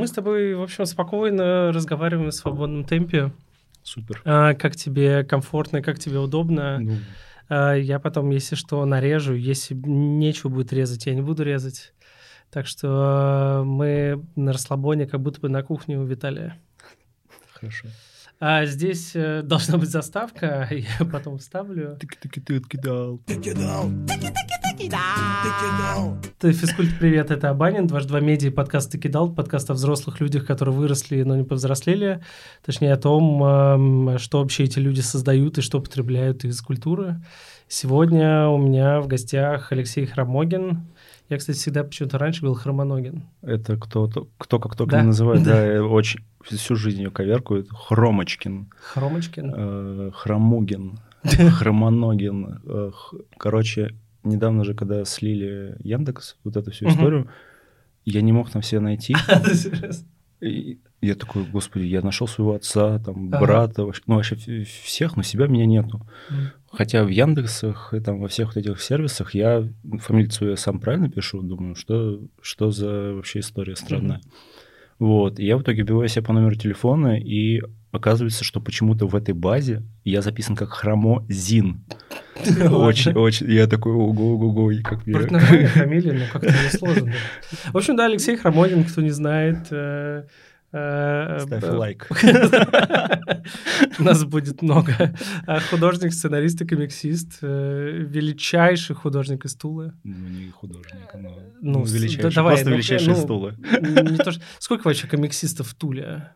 мы с тобой, в общем, спокойно разговариваем в свободном темпе. Супер. А, как тебе комфортно, как тебе удобно. Ну, А, я потом, если что, нарежу. Если нечего будет резать, я не буду резать. Так что э, мы на расслабоне, как будто бы на кухне у Виталия. хорошо. А здесь э, должна быть заставка, я потом вставлю. Ты, ты, ты, ты откидал. Ты, физкульт, привет, это Абанин, дважды два медиа, подкаст «Ты кидал», подкаст о взрослых людях, которые выросли, но не повзрослели, точнее о том, эм, что вообще эти люди создают и что потребляют из культуры. Сегодня у меня в гостях Алексей Хромогин. Я, кстати, всегда почему-то раньше был Хромоногин. Это кто, то- кто как только Да. не называет, да, очень всю жизнь ее коверкует. Хромочкин, Хромочкин. э, Хромугин, Хромоногин. э, Короче, недавно же, когда слили Яндекс, вот эту всю историю, я не мог там все найти. И я такой, господи, я нашел своего отца, там, Ага. брата, ну, вообще всех, но себя меня нету. Хотя в Яндексах и там во всех вот этих сервисах я фамилию свою сам правильно пишу, думаю, что, что за вообще история странная. Вот, и я в итоге вбиваю себя по номеру телефона, и оказывается, что почему-то в этой базе я записан как Хромозин. Очень, очень. Я такой, ого, ого, ого, как я... нормальная фамилия, но как-то не сложно. В общем, да, Алексей Хромогин, кто не знает. э, э, Ставь э, лайк. Нас будет много. Художник, сценарист и комиксист. Величайший художник из Тулы. Ну, не художник, но Ну, величайший. Просто ну, величайший ну, то, что- Сколько вообще комиксистов в Туле?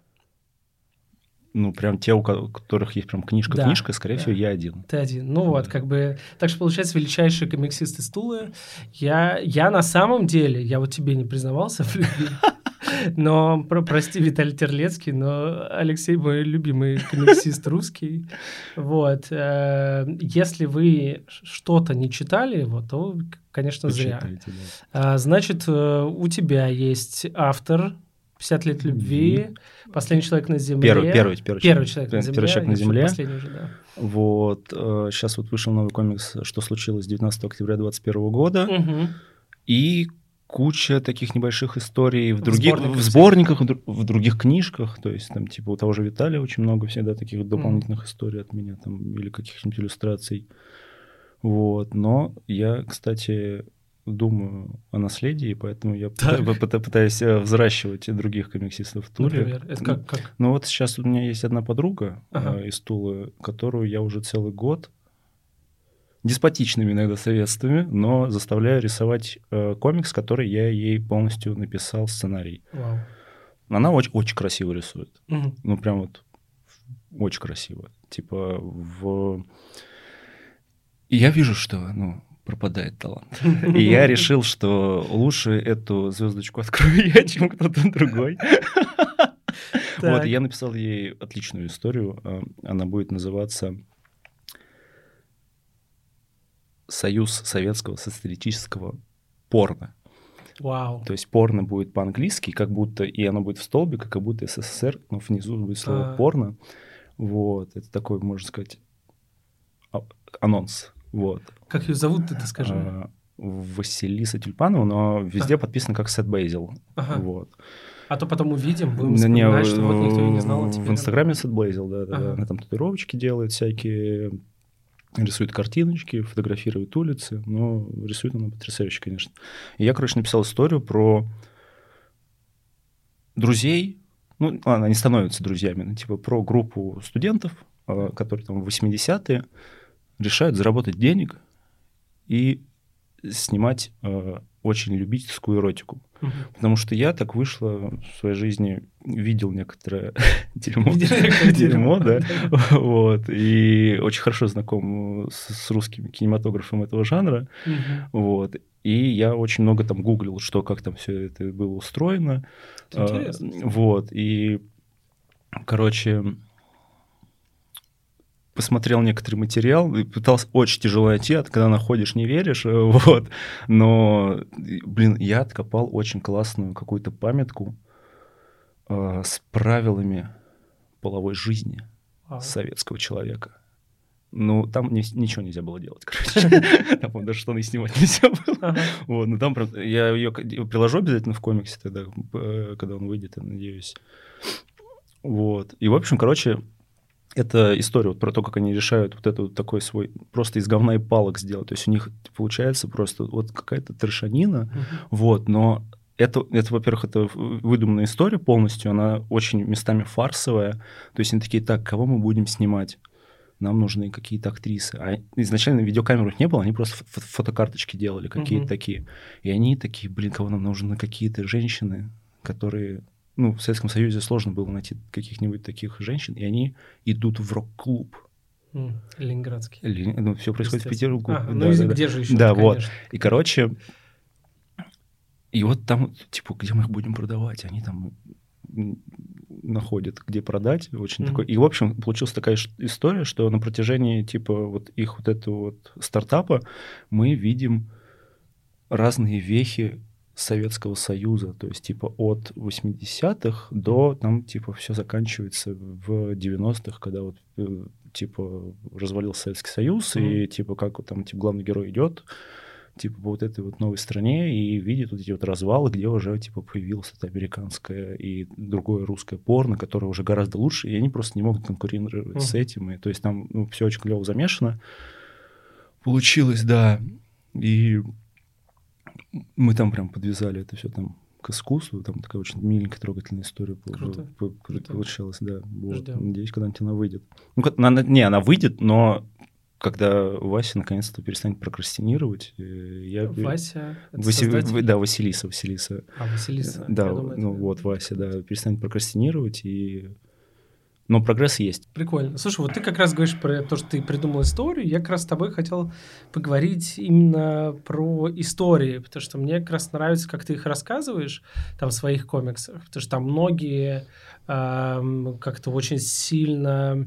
Ну, прям те, у ко- у которых есть прям Да, книжка-книжка, скорее да. всего, я один. Ты один. Ну вот, как бы... Так что, получается, величайший комиксист из Тулы. Я, я на самом деле, я вот тебе не признавался в любви, но, про, прости, Виталий Терлецкий, но Алексей мой любимый комиксист русский. Вот. э, Если вы что-то не читали его, то, конечно, зря. А, Значит, э, у тебя есть автор «50 лет любви», «Последний человек на земле». Первый, первый, первый, Первый человек на Первый земле. человек на земле. Последний уже, да. Вот. Сейчас вот вышел новый комикс «Что случилось 19 октября 2021 года». Мгм. И куча таких небольших историй в других сборниках в сборниках, в, дру- в других книжках. То есть там типа у того же Виталия очень много всегда таких дополнительных историй от меня там или каких-нибудь иллюстраций. Вот. Но я, кстати, думаю о наследии, поэтому я пыта- пыта- пытаюсь э, взращивать других комиксистов в Туле. Например, это как, как? Ну вот сейчас у меня есть одна подруга Ага. э, из Тулы, которую я уже целый год деспотичными иногда советствами, но заставляю рисовать э, комикс, который я ей полностью написал сценарий. Вау. Она очень, очень красиво рисует. Мгм. Ну, прям вот очень красиво. Типа в... И я вижу, что, ну, пропадает талант. И я решил, что лучше эту звездочку открою я, чем кто-то другой. Вот, я написал ей отличную историю. э, Она будет называться «Союз советского социалистического порно». Вау. То есть порно будет по-английски, как будто, и оно будет в столбике, как будто СССР, но внизу будет слово А. порно. Вот, это такой, можно сказать, а- анонс. Вот. Как ее зовут, ты скажи. А, Василиса Тюльпанова, но везде подписано как Сет Бейзил. Ага. Вот. А то потом увидим, будем Да не, вспоминать, что вот никто и не знал, а в. Инстаграме Сет Бейзил, да, да. Ага. Она там татуировочки делает всякие, рисует картиночки, фотографирует улицы, но рисует она потрясающе, конечно. И я, короче, написал историю про друзей, ну, ладно, они становятся друзьями, ну, типа про группу студентов, э, которые там в 80-е решают заработать денег и снимать э, очень любительскую эротику. Мгм. Потому что я так вышло в своей жизни, видел некоторое дерьмо. Дерьмо, да. Вот. И очень хорошо знаком с, с русским кинематографом этого жанра. Вот. И я очень много там гуглил, что, как там все это было устроено. А, Вот. И, короче, посмотрел некоторый материал и пытался очень тяжело найти, от когда находишь, не веришь, э, вот. Но, блин, я откопал очень классную какую-то памятку э, с правилами половой жизни Вау. советского человека. Ну, там не, ничего нельзя было делать, короче. Там, даже штаны снимать нельзя было. Вот, ну там, я ее приложу обязательно в комиксе тогда, э, когда он выйдет, я надеюсь. Вот. И, в общем, короче, это история вот про то, как они решают вот это вот такой свой просто из говна и палок сделать. То есть у них получается просто вот какая-то трешанина, вот, но это, это, во-первых, это выдуманная история полностью, она очень местами фарсовая. То есть они такие, так, кого мы будем снимать? нам нужны какие-то актрисы. А изначально видеокамер их не было, они просто фотокарточки делали какие-то uh-huh. такие. И они такие, блин, кого нам нужны какие-то женщины, которые... Ну, в Советском Союзе сложно было найти каких-нибудь таких женщин, и они идут в рок-клуб. Ленинградский. Ли... Ну, все происходит в Петербурге. А, ну, да, где да. же еще? Да, вот. И, короче, и вот там, типа, где мы их будем продавать? Они там находят, где продать. Очень mm-hmm. такой. И, в общем, получилась такая история, что на протяжении, типа, вот их вот этого вот стартапа мы видим разные вехи Советского Союза, то есть типа от 80-х до там типа все заканчивается в 90-х, когда вот э, типа развалился Советский Союз mm-hmm. и типа как там типа главный герой идет типа по вот этой вот новой стране и видит вот эти вот развалы, где уже типа появилось это американское и другое русское порно, которое уже гораздо лучше, и они просто не могут конкурировать uh-huh. с этим. И, то есть там ну, все очень клево замешано. Получилось, да. И мы там прям подвязали это все там к искусству. Там такая очень миленькая, трогательная история Круто. получилась, да. Вот. Надеюсь, когда-нибудь она выйдет. Ну, она, не, она выйдет, но когда Вася наконец-то перестанет прокрастинировать. Э, я... Вася? Васи... Да, Василиса, Василиса. А, Василиса. Да, думаю, ну это... вот Вася, да, перестанет прокрастинировать и но прогресс есть. Прикольно. Слушай, вот ты как раз говоришь про то, что ты придумал историю. Я как раз с тобой хотел поговорить именно про истории, потому что мне как раз нравится, как ты их рассказываешь там в своих комиксах, потому что там многие э, как-то очень сильно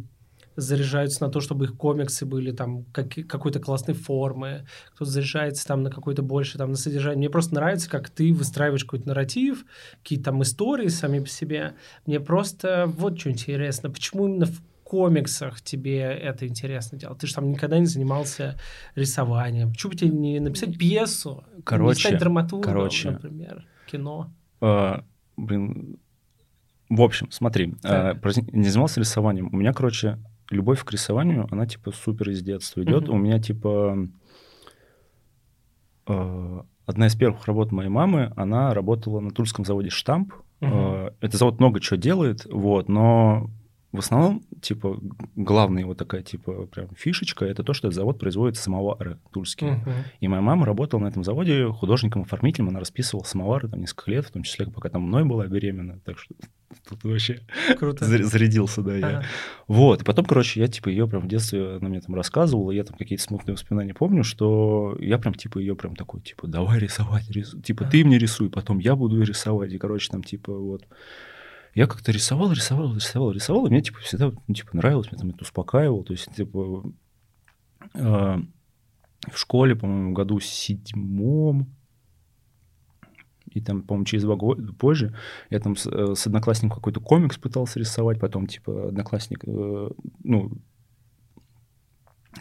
заряжаются на то, чтобы их комиксы были там как, какой-то классной формы, кто-то заряжается там на какой-то больше там на содержание. Мне просто нравится, как ты выстраиваешь какой-то нарратив, какие-то там истории сами по себе. Мне просто вот что интересно, почему именно в комиксах тебе это интересно делать? Ты же там никогда не занимался рисованием. Почему бы тебе не написать пьесу? Короче, не стать драматургом, короче, например, кино? Э, блин, в общем, смотри, э, не занимался рисованием. У меня, короче, любовь к рисованию, она типа супер из детства идет. Mm-hmm. У меня типа э, одна из первых работ моей мамы, она работала на тульском заводе «Штамп». Mm-hmm. Э, этот завод много чего делает, вот, но в основном, типа, главная его такая, типа, прям фишечка, это то, что этот завод производит самовары тульские. Uh-huh. И моя мама работала на этом заводе художником-оформителем, она расписывала самовары там несколько лет, в том числе, пока там мной была беременна, так что тут вообще Круто. зарядился, да, я. Вот, и потом, короче, я, типа, ее прям в детстве, она мне там рассказывала, я там какие-то смутные воспоминания помню, что я прям, типа, ее прям такой, типа, давай рисовать, рису... типа, ты мне рисуй, потом я буду рисовать, и, короче, там, типа, вот. Я как-то рисовал, рисовал, рисовал, рисовал, и мне типа всегда ну, типа нравилось, меня там это успокаивало, то есть типа э, в школе, по-моему, году седьмом и там, по-моему, через два года позже я там с, э, с одноклассником какой-то комикс пытался рисовать, потом типа одноклассник, э, ну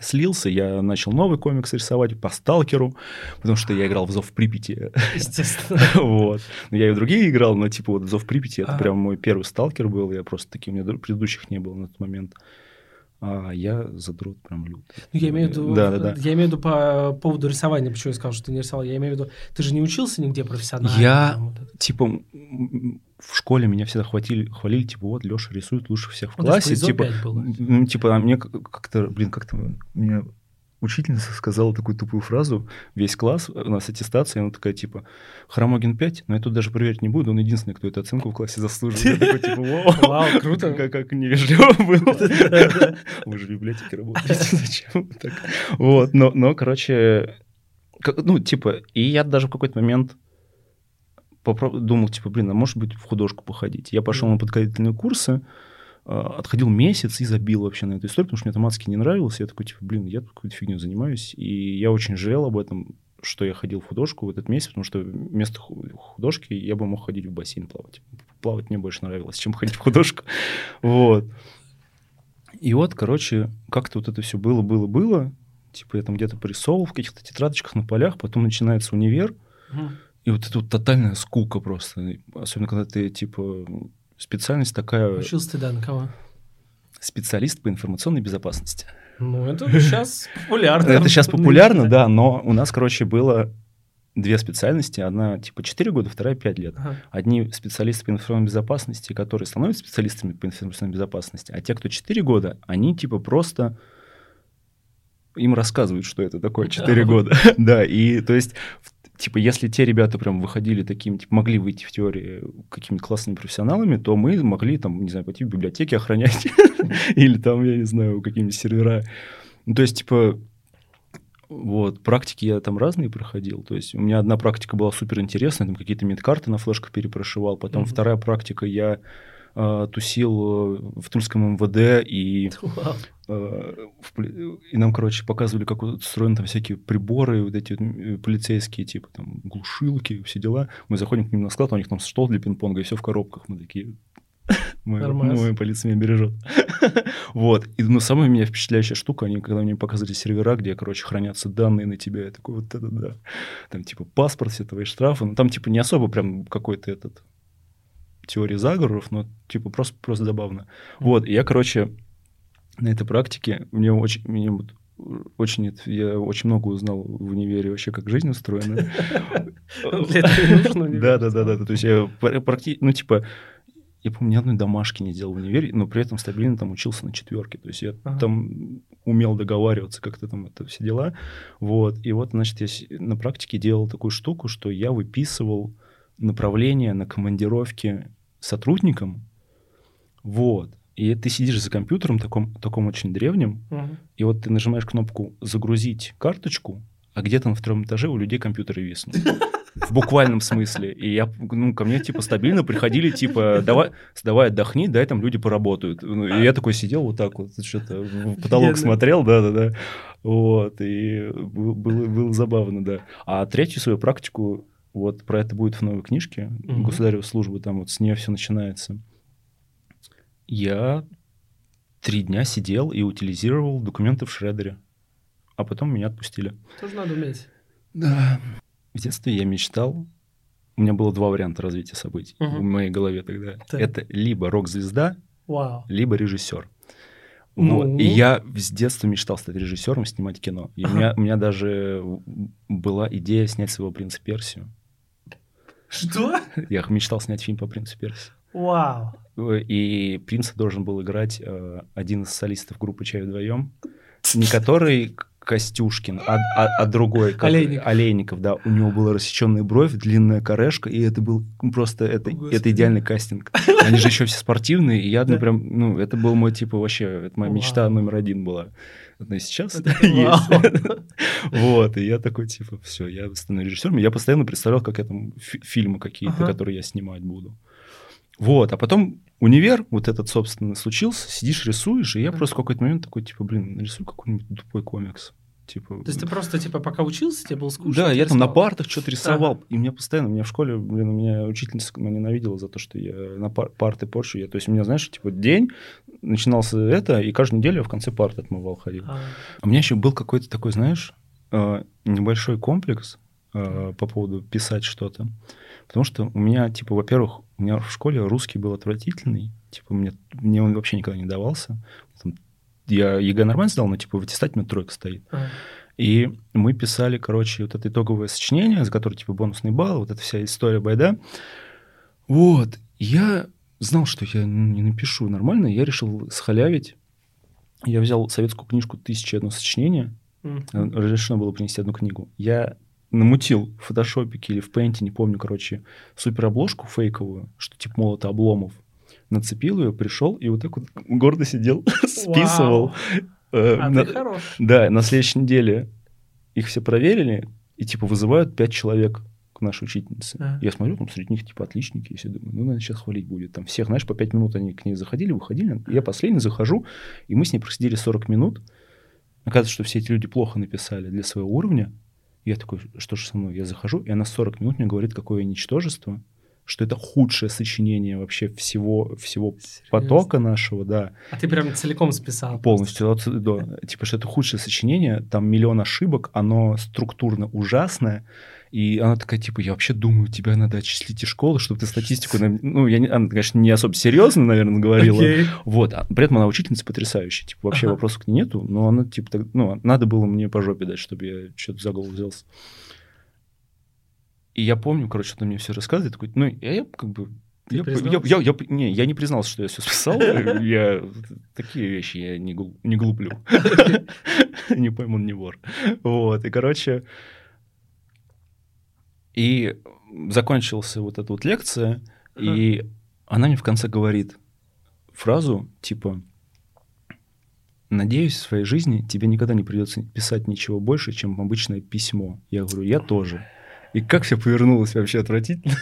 слился, я начал новый комикс рисовать по Сталкеру, потому что я играл в Зов Припяти. Естественно. вот. Я и в другие играл, но типа вот Зов Припяти, это прям мой первый Сталкер был, я просто таких, у меня предыдущих не было на тот момент. А я задрот прям лютый. Ну, я имею в виду, да, да, да. я имею в виду по поводу рисования, почему я сказал, что ты не рисовал. Я имею в виду, ты же не учился нигде профессионально. Я, там, вот типа, в школе меня всегда хватили, хвалили, типа, вот, Леша рисует лучше всех в классе. Типа, типа, а мне как-то, блин, как-то мне учительница сказала такую тупую фразу, весь класс, у нас аттестация, она такая, типа, Хромогин 5, но я тут даже проверить не буду, он единственный, кто эту оценку в классе заслуживает. Я такой, типа, вау, вау круто. Как, как невежливо было. Вы же в библиотеке работаете, зачем так? Вот, но, но, короче, ну, типа, и я даже в какой-то момент думал, типа, блин, а может быть в художку походить. Я пошел на подготовительные курсы, отходил месяц и забил вообще на эту историю, потому что мне там адски не нравилось. Я такой, типа, блин, я тут какой-то фигню занимаюсь. И я очень жалел об этом, что я ходил в художку в этот месяц, потому что вместо художки я бы мог ходить в бассейн плавать. Плавать мне больше нравилось, чем ходить в художку. Вот. И вот, короче, как-то вот это все было, было, было. Типа я там где-то порисовывал в каких-то тетрадочках на полях, потом начинается универ, и вот это вот тотальная скука просто. Особенно, когда ты, типа, специальность такая, Учился ты, да, на кого? специалист по информационной безопасности. Ну, это сейчас популярно. Это сейчас популярно, да, но у нас, короче, было две специальности. Одна, типа, 4 года, вторая 5 лет. Ага. Одни специалисты по информационной безопасности, которые становятся специалистами по информационной безопасности, а те, кто 4 года, они, типа, просто им рассказывают, что это такое 4 года. Да, и, то есть, типа, если те ребята прям выходили такими, типа, могли выйти в теории какими-то классными профессионалами, то мы могли, там, не знаю, пойти в библиотеки охранять или там, я не знаю, какие-нибудь сервера. Ну, то есть, типа, вот, практики я там разные проходил. То есть у меня одна практика была супер интересная, там какие-то медкарты на флешках перепрошивал. Потом вторая практика я э, тусил э, в Тульском МВД и, э, в и нам, короче, показывали, как устроены там всякие приборы, вот эти вот, полицейские, типа там глушилки, все дела. Мы заходим к ним на склад, у них там стол для пинг-понга, и все в коробках. Мы такие, Нормас. моя полиция меня бережет. вот. И ну, самая меня впечатляющая штука, они когда мне показывали сервера, где, короче, хранятся данные на тебя, я такой, вот это да. Там типа паспорт, все твои штрафы. Ну, там типа не особо прям какой-то этот теории заговоров, но типа просто, просто забавно. Вот, и я, короче, на этой практике, мне очень, мне вот очень, я очень много узнал в универе вообще, как жизнь устроена. Универ. Да, да, да, да. То есть я практически, ну, типа, я, помню, ни одной домашки не делал в универе, но при этом стабильно там учился на четверке. То есть я Ага. там умел договариваться, как-то там это все дела. Вот. И вот, значит, я на практике делал такую штуку, что я выписывал направление на командировки сотрудникам. Вот. И ты сидишь за компьютером, таком, таком очень древнем, Мгм. и вот ты нажимаешь кнопку «Загрузить карточку», а где-то на втором этаже у людей компьютеры виснут. В буквальном смысле. И я, ну, ко мне, типа, стабильно приходили, типа, давай, давай отдохни, дай там люди поработают. Ну, И я такой сидел вот так вот, что-то в потолок смотрел, да-да-да. Вот, и был- было, было забавно, да. А третью свою практику, вот про это будет в новой книжке Мгм. «Государевы службы», там вот с нее все начинается. Я три дня сидел и утилизировал документы в шредере. А потом меня отпустили. Тоже надо уметь. Да. В детстве я мечтал. У меня было два варианта развития событий Мгм. в моей голове тогда. Так. Это либо рок-звезда, Вау. либо режиссер. Ну. Вот. И я с детства мечтал стать режиссером, снимать кино. И у, Ага. меня, у меня даже была идея снять своего принца Персию. Что? Я мечтал снять фильм по принцу Персии. Вау. И принца должен был играть э, один из солистов группы «Чай вдвоем». Не который Костюшкин, а, а- а другой. как- Олейников. Олейников, да. У него была рассеченная бровь, длинная корешка, и это был просто... Это, О, это идеальный кастинг. Они же еще все спортивные, и я, ну, Да. прям... Ну, это был мой, типа, вообще... Это моя мечта номер один была. И сейчас Это есть. Вот, и я такой, типа, все, я становлюсь режиссером. Я постоянно представлял, как я там фи- фильмы какие-то, которые я снимать буду. Вот, а потом универ, вот этот, собственно, случился, сидишь, рисуешь, и я просто в какой-то момент такой, типа, блин, нарисуй какой-нибудь тупой комикс. Типа, То есть ты просто, типа, пока учился, тебе было скучно? да, я там на рисовал? партах что-то рисовал. И меня постоянно, меня в школе, блин, у меня учительница меня ненавидела за то, что я на пар- парты порчу. Я, то есть у меня, знаешь, типа день начинался это, и каждую неделю я в конце парты отмывал, ходил. А, У меня еще был какой-то такой, знаешь, э, небольшой комплекс э, по поводу писать что-то. Потому что у меня, типа, во-первых, у меня в школе русский был отвратительный. Типа, мне, мне он вообще никогда не давался. Там, я ЕГЭ нормально сдал, но, типа, в аттестате у меня тройка стоит. а. И мы писали, короче, вот это итоговое сочинение, за которое, типа, бонусный балл, вот эта вся история байда. Вот. Я знал, что я не напишу нормально, я решил схалявить. Я взял советскую книжку «Тысяча одно сочинение». Э, разрешено было принести одну книгу. Я намутил в фотошопике или в Paint е, не помню, короче, суперобложку фейковую, что типа, мол, это обломов. Нацепил ее, пришел и вот так вот гордо сидел, списывал. Э, А на- ты хорош. Да, на следующей неделе их все проверили, и типа вызывают пять человек к нашей учительнице. А. Я смотрю, там среди них типа отличники, и все думаю, ну, наверное, сейчас хвалить будет. Там всех, знаешь, по пять минут они к ней заходили, выходили. Я последний захожу, и мы с ней просидели 40 минут. Оказывается, что все эти люди плохо написали для своего уровня. Я такой, что же со мной? Я захожу, и она 40 минут мне говорит, какое я ничтожество, что это худшее сочинение вообще всего, всего потока нашего, да. А ты прям целиком списал? Полностью, от, до. Типа, что это худшее сочинение, там миллион ошибок, оно структурно ужасное, и она такая, типа, я вообще думаю, тебя надо отчислить из школы, чтобы ты статистику... Ну, я, не, она, конечно, не особо серьезно, наверное, говорила. Okay. Вот. А при этом она учительница потрясающая. Типа, вообще ага. вопросов к ней нету, но она, типа, так, ну, надо было мне по жопе дать, чтобы я что-то за голову взялся. И я помню, короче, она мне все рассказывает, такой, ну, я, я как бы я, я, я, я, не, я не признался, что я все списал. Я такие вещи я не, не глуплю. Не пойму, не вор. Вот. И, короче, и закончился вот эта вот лекция, и она мне в конце говорит фразу типа «Надеюсь, в своей жизни тебе никогда не придется писать ничего больше, чем обычное письмо». Я говорю «Я тоже». И как все повернулось вообще отвратительно.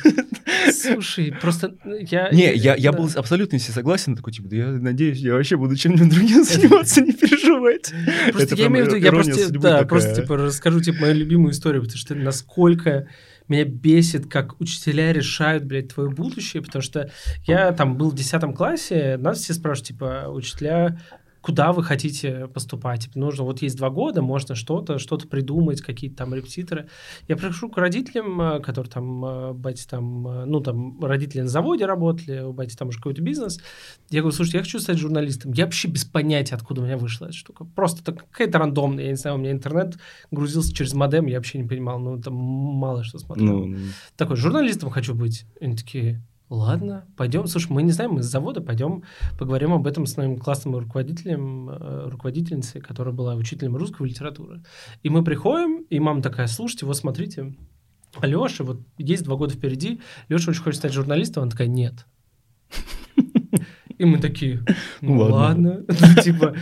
Слушай, просто я... Не, я, я да. был абсолютно все согласен, такой, типа, да я надеюсь, я вообще буду чем-нибудь другим заниматься, не переживайте. Просто я имею в виду, я просто, да, просто, типа, расскажу, типа, мою любимую историю, потому что насколько меня бесит, как учителя решают, блядь, твое будущее, потому что я там был в 10 классе, нас все спрашивают, типа, учителя куда вы хотите поступать. Типа, нужно, вот есть два года, можно что-то, что-то придумать, какие-то там репетиторы. Я прихожу к родителям, э, которые там, э, бати там, э, ну, там, родители на заводе работали, у бати там уже какой-то бизнес. Я говорю, слушайте, я хочу стать журналистом. Я вообще без понятия, откуда у меня вышла эта штука. Просто так, какая-то рандомная, я не знаю, у меня интернет грузился через модем, я вообще не понимал, ну, там мало что смотрел. Ну... Такой, журналистом хочу быть. они такие, Ладно, пойдем. Слушай, мы не знаем, мы с завода пойдем поговорим об этом с моим классным руководителем, э, руководительницей, которая была учителем русской литературы. И мы приходим, и мама такая, слушайте, вот смотрите, Леша, вот есть два года впереди, Леша очень хочет стать журналистом, она такая, нет. И мы такие, ну ладно. Типа,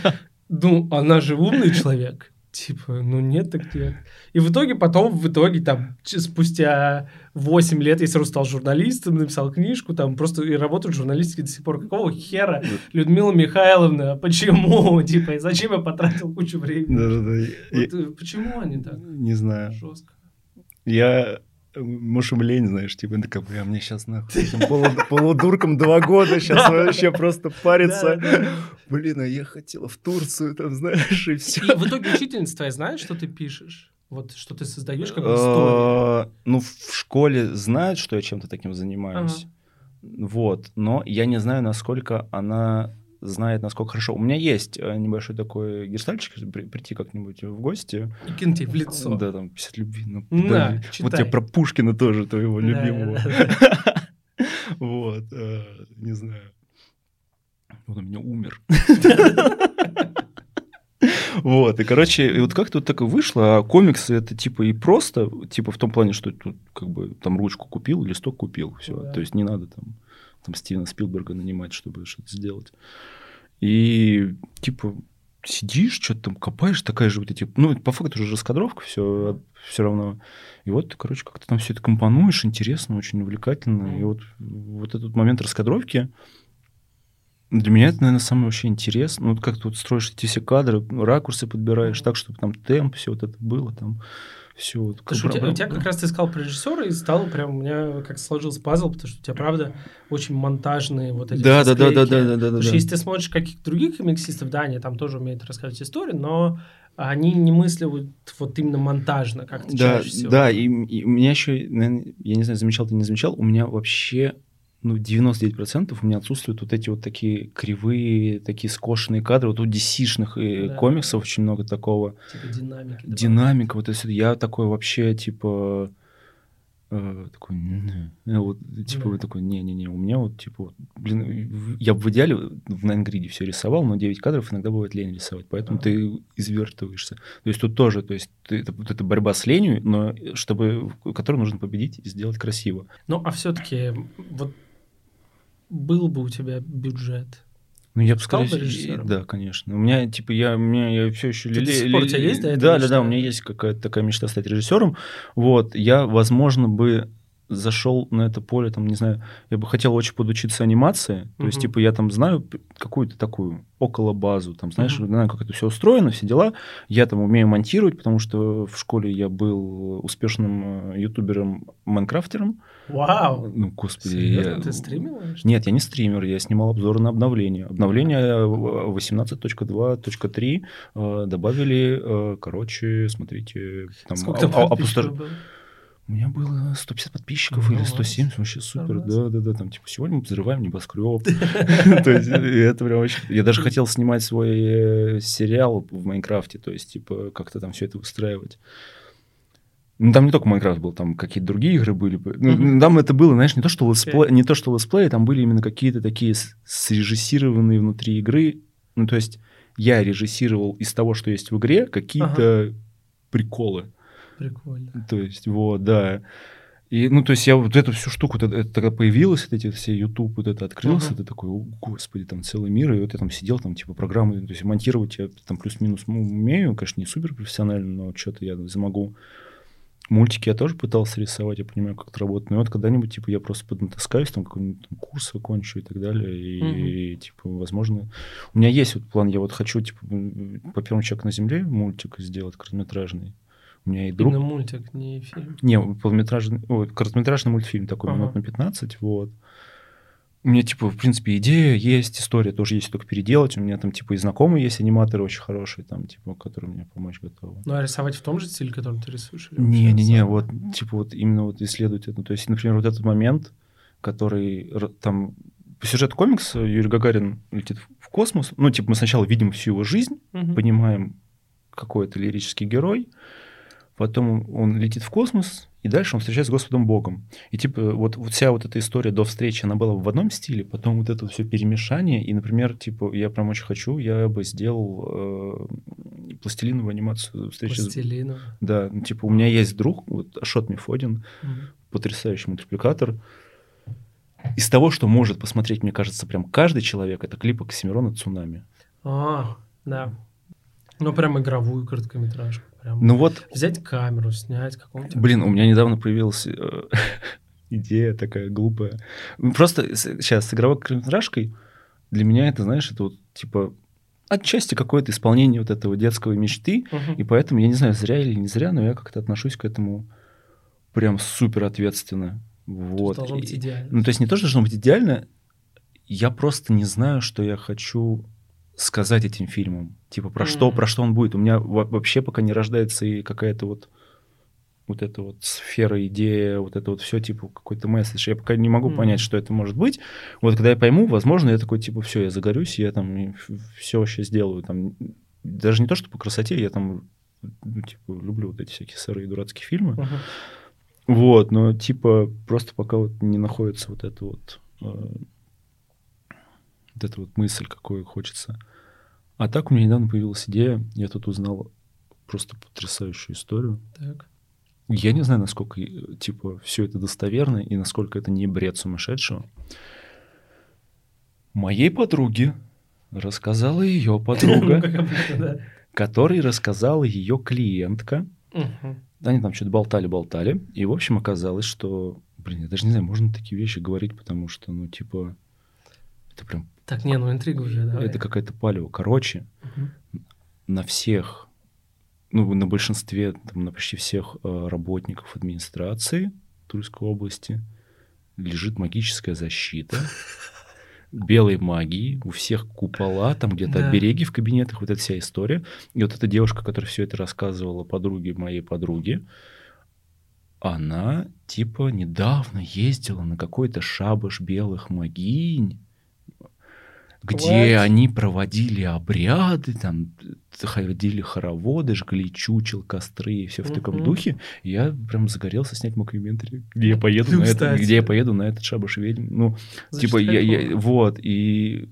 ну, она же умный человек. Типа, ну нет, так нет. И в итоге потом, в итоге, там, спустя 8 лет я сразу стал журналистом, написал книжку, там, просто и работаю в журналистике до сих пор. Какого хера, Людмила Михайловна, почему? Типа, зачем я потратил кучу времени? Да-да-да. Вот, я... Почему они так? Не знаю. Жестко. Я лень, знаешь, типа, такая, бля, мне сейчас нахуй полу, полудурком два года, сейчас вообще просто париться. Блин, а я хотела в Турцию, там, знаешь, и все. И в итоге учительница твоя знает, что ты пишешь? Вот что ты создаешь как бы историю? Ну, в школе знают, что я чем-то таким занимаюсь. Вот, но я не знаю, насколько она знает, насколько хорошо. У меня есть э, небольшой такой гештальчик, прийти как-нибудь в гости. И кинуть в лицо. Да, там, 50 любви. Ну, На, вот я про Пушкина тоже, твоего да, любимого. Вот, э, не знаю. Он у меня умер. Вот, и, короче, и вот как-то вот так и вышло, а комиксы это типа и просто, типа в том плане, что тут как бы там ручку купил, листок купил, все, да. то есть не надо там, там Стивена Спилберга нанимать, чтобы что-то сделать. И типа сидишь, что-то там копаешь, такая же вот эти, ну, по факту уже раскадровка, все, все равно. И вот короче, как-то там все это компонуешь, интересно, очень увлекательно. И вот, вот этот момент раскадровки, для меня это, наверное, самое вообще интересное. Ну, как ты вот строишь эти все кадры, ракурсы подбираешь так, чтобы там темп, все вот это было там. Вот, Слушай, у, тебя, у тебя как раз ты искал режиссера и стал прям у меня как сложился пазл, потому что у тебя правда очень монтажные вот эти да, да, да, да, да, да, да, Потому да, что да. если ты смотришь каких-то других комиксистов, да, они там тоже умеют рассказывать истории, но они не мыслят вот именно монтажно, как то да, чаще всего. Да, и, и у меня еще, наверное, я не знаю, замечал ты не замечал, у меня вообще ну, 99% у меня отсутствуют вот эти вот такие кривые, такие скошенные кадры. Вот у DC-шных э, да. комиксов очень много такого. Типа динамики. Динамика, вот это Я такой вообще, типа, э, такой, э, вот, типа, да. такой, не-не-не, у меня вот, типа, блин, я бы в идеале в Найнгриде все рисовал, но 9 кадров иногда бывает лень рисовать, поэтому ага. ты извертываешься. То есть тут тоже, то есть ты, это, вот это борьба с ленью, но чтобы, которую нужно победить и сделать красиво. Ну, а все-таки вот был бы у тебя бюджет, ну, я бы сказал, да, конечно. У меня, типа, я, у меня, я все еще... Ты лили, до у тебя есть, да? Да, да, да, у меня есть какая-то такая мечта стать режиссером. Вот, я, возможно, бы зашел на это поле, там, не знаю, я бы хотел очень подучиться анимации, то есть, Мгм. типа, я там знаю какую-то такую около базу, там, знаешь, Мгм. знаю, как это все устроено, все дела, я там умею монтировать, потому что в школе я был успешным э, ютубером-майнкрафтером, Вау! ну, господи, Серьезно? я- Ты стримил? Нет, я не стример, я снимал обзоры на обновления. Обновление э, 18.2.3 э, добавили, э, короче, смотрите, там Сколько а- там а- опустож- было? У меня было 150 подписчиков Ну, или ладно. 170, вообще супер, Нормально. да, да, да, там типа сегодня мы взрываем небоскреб. То есть это прям очень... Я даже хотел снимать свой э, сериал в Minecraft е, то есть типа как-то там все это выстраивать. Ну, там не только Minecraft был, там какие-то другие игры были. Ну. Там это было, знаешь, не то, что let's play, не то, что let's play, там были именно какие-то такие срежиссированные внутри игры. Ну, то есть я режиссировал из того, что есть в игре, какие-то приколы. Прикольно. То есть, вот, да. И, ну, то есть я вот эту всю штуку, это, это когда появилось, вот эти все YouTube, вот это открылся, Мгм. ты такой, о, господи, там целый мир, и вот я там сидел, там, типа, программы, то есть монтировать я там плюс-минус ну, умею, конечно, не супер профессионально, но что-то я смогу. Мультики я тоже пытался рисовать, я понимаю, как это работает. Но вот когда-нибудь, типа, я просто поднатаскаюсь, там, какой-нибудь там курс окончу и так далее. И, типа, возможно... У меня есть вот план, я вот хочу, типа, по первому человеку на земле мультик сделать короткометражный. У меня и друг... Именно мультик, не фильм. Не, полнометражный, ой, короткометражный мультфильм такой, Ага. минут на 15, вот. У меня, типа, в принципе, идея есть, история тоже есть, только переделать. У меня там, типа, и знакомые есть аниматоры очень хорошие, там, типа, которые мне помочь готовы. Ну, а рисовать в том же стиле, которым ты рисуешь? Не-не-не, вот, типа, вот именно вот исследовать это. То есть, например, вот этот момент, который там... По сюжету комикса Юрий Гагарин летит в- космос. Ну, типа, мы сначала видим всю его жизнь, Мгм. понимаем, какой это лирический герой, потом он летит в космос, и дальше он встречается с Господом Богом. И типа вот, вот вся вот эта история до встречи, она была в одном стиле, потом вот это все перемешание, и, например, типа, я прям очень хочу, я бы сделал э, пластилиновую анимацию встречи с... Пластилину. Да, ну, типа, у меня есть друг, вот Ашот Мефодин, Мгм. потрясающий мультипликатор. Из того, что может посмотреть, мне кажется, прям каждый человек, это клип Оксимирона «Цунами». А, да. Ну, прям игровую короткометражку. Прям Ну вот, взять камеру, снять какого-нибудь... Блин, у меня недавно появилась э, идея такая глупая. Просто сейчас с игровой короткометражкой для меня это, знаешь, это вот типа отчасти какое-то исполнение вот этого детского мечты, Мгм. и поэтому, я не знаю, зря или не зря, но я как-то отношусь к этому прям супер ответственно. То Вот. должно быть И- идеально. Ну, то есть не то, что должно быть идеально, я просто не знаю, что я хочу сказать этим фильмом. Типа, про что, Мгм. про что он будет. У меня во- вообще пока не рождается и какая-то вот вот эта вот сфера, идея, вот это вот все, типа, какой-то месседж. Я пока не могу Мгм. понять, что это может быть. Вот когда я пойму, возможно, я такой, типа, все, я загорюсь, я там все вообще сделаю. Там, даже не то, что по красоте, я там, ну, типа, люблю вот эти всякие сырые дурацкие фильмы. Мгм. Вот, но типа просто пока вот не находится вот эта вот э, вот эта вот мысль, какой хочется. А так у меня недавно появилась идея, я тут узнал просто потрясающую историю. Так. Я не знаю, насколько э, типа все это достоверно и насколько это не бред сумасшедшего. Моей подруге рассказала ее подруга, которой рассказала ее клиентка. Они там что-то болтали-болтали, и, в общем, оказалось, что... Блин, я даже не знаю, можно такие вещи говорить, потому что, ну, типа... Это прям... Так, не, ну интригу уже, давай. Это какая-то палево. Короче, Мгм. на всех... Ну, на большинстве, там, на почти всех э, работников администрации Тульской области лежит магическая защита белой магии, у всех купола, там где-то Да. обереги в кабинетах, вот эта вся история. И вот эта девушка, которая все это рассказывала подруге моей подруги, она типа недавно ездила на какой-то шабаш белых магинь, где What? они проводили обряды, там ходили хороводы, жгли чучел, костры и все в таком Мгм. духе. Я прям загорелся снять мокюментари, где я поеду Ну, на это, где я поеду на этот шабаш ведьм. Ну, Значит, типа, я, я- вот, и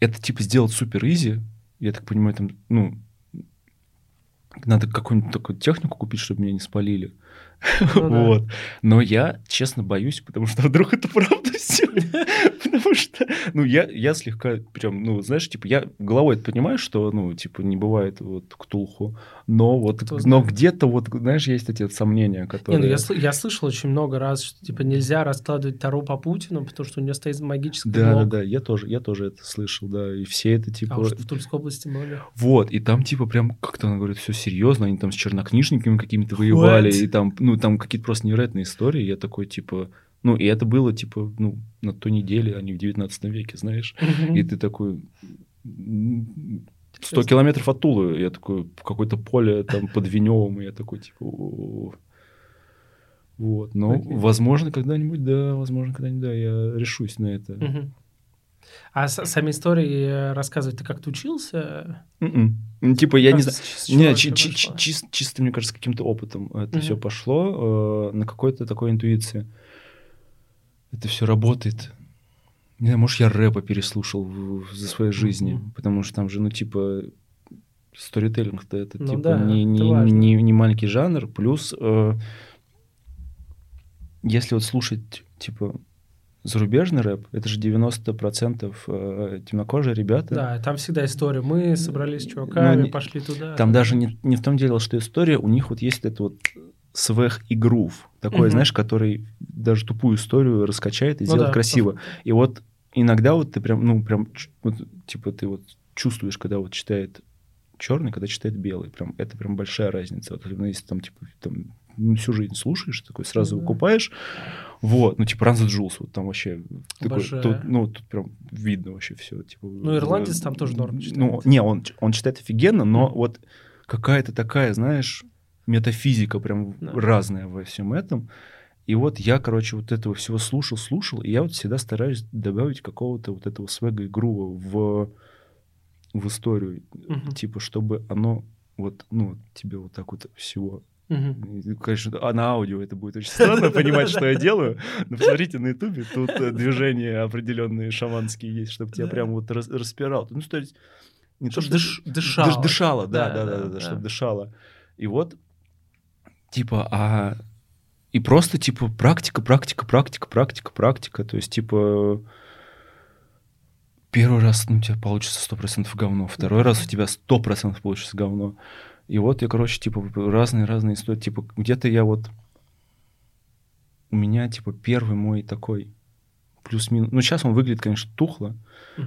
это, типа, сделать супер easy, я так понимаю, там, ну, надо какую-нибудь такую технику купить, чтобы меня не спалили. Ну да. Вот. Но я, честно, боюсь, потому что вдруг это правда все. Потому что, ну, я, я слегка прям, ну, знаешь, типа, я головой понимаю, что, ну, типа, не бывает вот ктулху, но вот, Кто но где-то вот, знаешь, есть эти сомнения, Не, которые... ну я, я слышал очень много раз, что типа нельзя раскладывать Таро по Путину, потому что у него стоит магический Да, да, блок. да, я тоже, я тоже это слышал, да, и все это типа... А уж в Тульской области были. Вот, и там типа прям как-то она говорит, все серьезно, они там с чернокнижниками какими-то воевали, и там, ну, там какие-то просто невероятные истории, я такой, типа, ну, и это было, типа, ну, на той неделе, а не в 19 веке, знаешь, и ты такой... м, 100 Интересно. километров от Тулы, я такой, какое-то поле там под Веневым, и я такой, типа, вот, но, Окей. возможно, когда-нибудь, да, возможно, когда-нибудь, да, я решусь на это. Мгм. А сами истории рассказывать ты как-то учился? М-м. Ну, Типа, я не Как знаю, Не, чи- чи- чис- чисто, мне кажется, каким-то опытом это Мгм. все пошло, э, на какой-то такой интуиции. Это все работает. Не знаю, может, я рэпа переслушал в- в- за своей жизни, Мгм. потому что там же, ну, типа, сторителлинг-то это, Ну типа, да, не, не, важно. не, не маленький жанр. Плюс, э, если вот слушать, типа, зарубежный рэп, это же 90% э, темнокожие ребята. Да, там всегда история. Мы собрались с чуваками, Ну, пошли туда. Там даже не, не в том дело, что история, у них вот есть это вот свех и грув, такой, Мгм. знаешь, который даже тупую историю раскачает и Ну сделает да, красиво. И вот иногда вот ты прям, ну, прям, вот, типа, ты вот чувствуешь, когда вот читает черный, когда читает белый. Прям, это прям большая разница. Вот, особенно если там, типа, там, ну, всю жизнь слушаешь, такой сразу Ну да. выкупаешь. Вот, ну, типа, Ранза Джулс, вот там вообще такой, тут, ну, тут прям видно вообще все. Типа, Ну, ирландец там тоже норм читает. Ну, не, он, он читает офигенно, но Мгм. вот какая-то такая, знаешь, метафизика прям Да. разная во всем этом. И вот я, короче, вот этого всего слушал, слушал, и я вот всегда стараюсь добавить какого-то вот этого свега и грува в, в историю. Мгм. Типа, чтобы оно вот, ну, тебе вот так вот всего и, Конечно, а на аудио это будет очень странно понимать, что я делаю. Но посмотрите на Ютубе, тут э, движения определенные шаманские есть, чтобы тебя прям вот рас- распирал. Ну, то есть не то, что дыш- дыш- дышало. дышало, да, Да, да, да, да, да, да. чтобы дышало. И вот, типа, а и просто типа практика, практика, практика, практика, практика. То есть типа первый раз ну, у тебя получится сто процентов говно, второй раз у тебя сто процентов получится говно. И вот я, короче, типа разные-разные истории. Типа где-то я вот у меня типа первый мой такой плюс-минус. Ну сейчас он выглядит, конечно, тухло,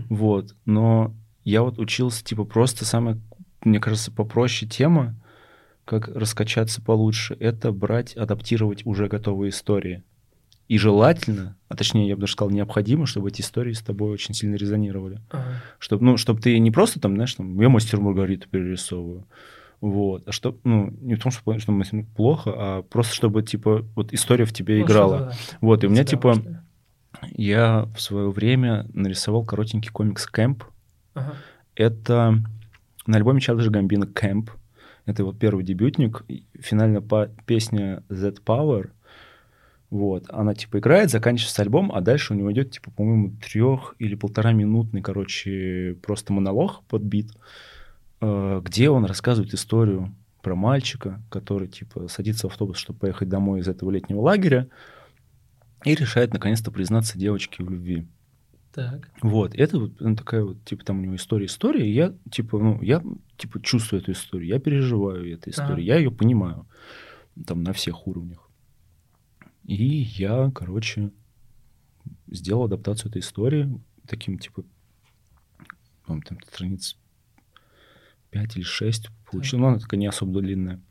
вот, но я вот учился типа просто самая, мне кажется, попроще тема, как раскачаться получше, это брать, адаптировать уже готовые истории. И желательно, а точнее, я бы даже сказал, необходимо, чтобы эти истории с тобой очень сильно резонировали. Ага. Чтобы, ну, чтобы ты не просто там, знаешь, там, я мастер Маргариту перерисовываю. Вот. А чтобы, ну, не в том, что, что мастер плохо, а просто чтобы, типа, вот история в тебе Ну, играла. да, Вот, и у меня, типа, важно. я в свое время нарисовал коротенький комикс «Кэмп». Ага. Это на альбоме Childish Gambino «Кэмп». Это вот первый дебютник. Финальная песня «That Power». Вот, она типа играет, заканчивается альбом, а дальше у него идет, типа, по-моему, трех или полтора минутный, короче, просто монолог под бит, э, где он рассказывает историю про мальчика, который, типа, садится в автобус, чтобы поехать домой из этого летнего лагеря, и решает наконец-то признаться девочке в любви. Так. Вот, это вот ну, такая вот, типа, там у него история, история, и я, типа, ну, я, типа, чувствую эту историю, я переживаю эту историю, Ага. я ее понимаю, там, на всех уровнях. И я, короче, сделал адаптацию этой истории таким, типа, по-моему, там страниц 5 или 6 получил, но она такая не особо длинная.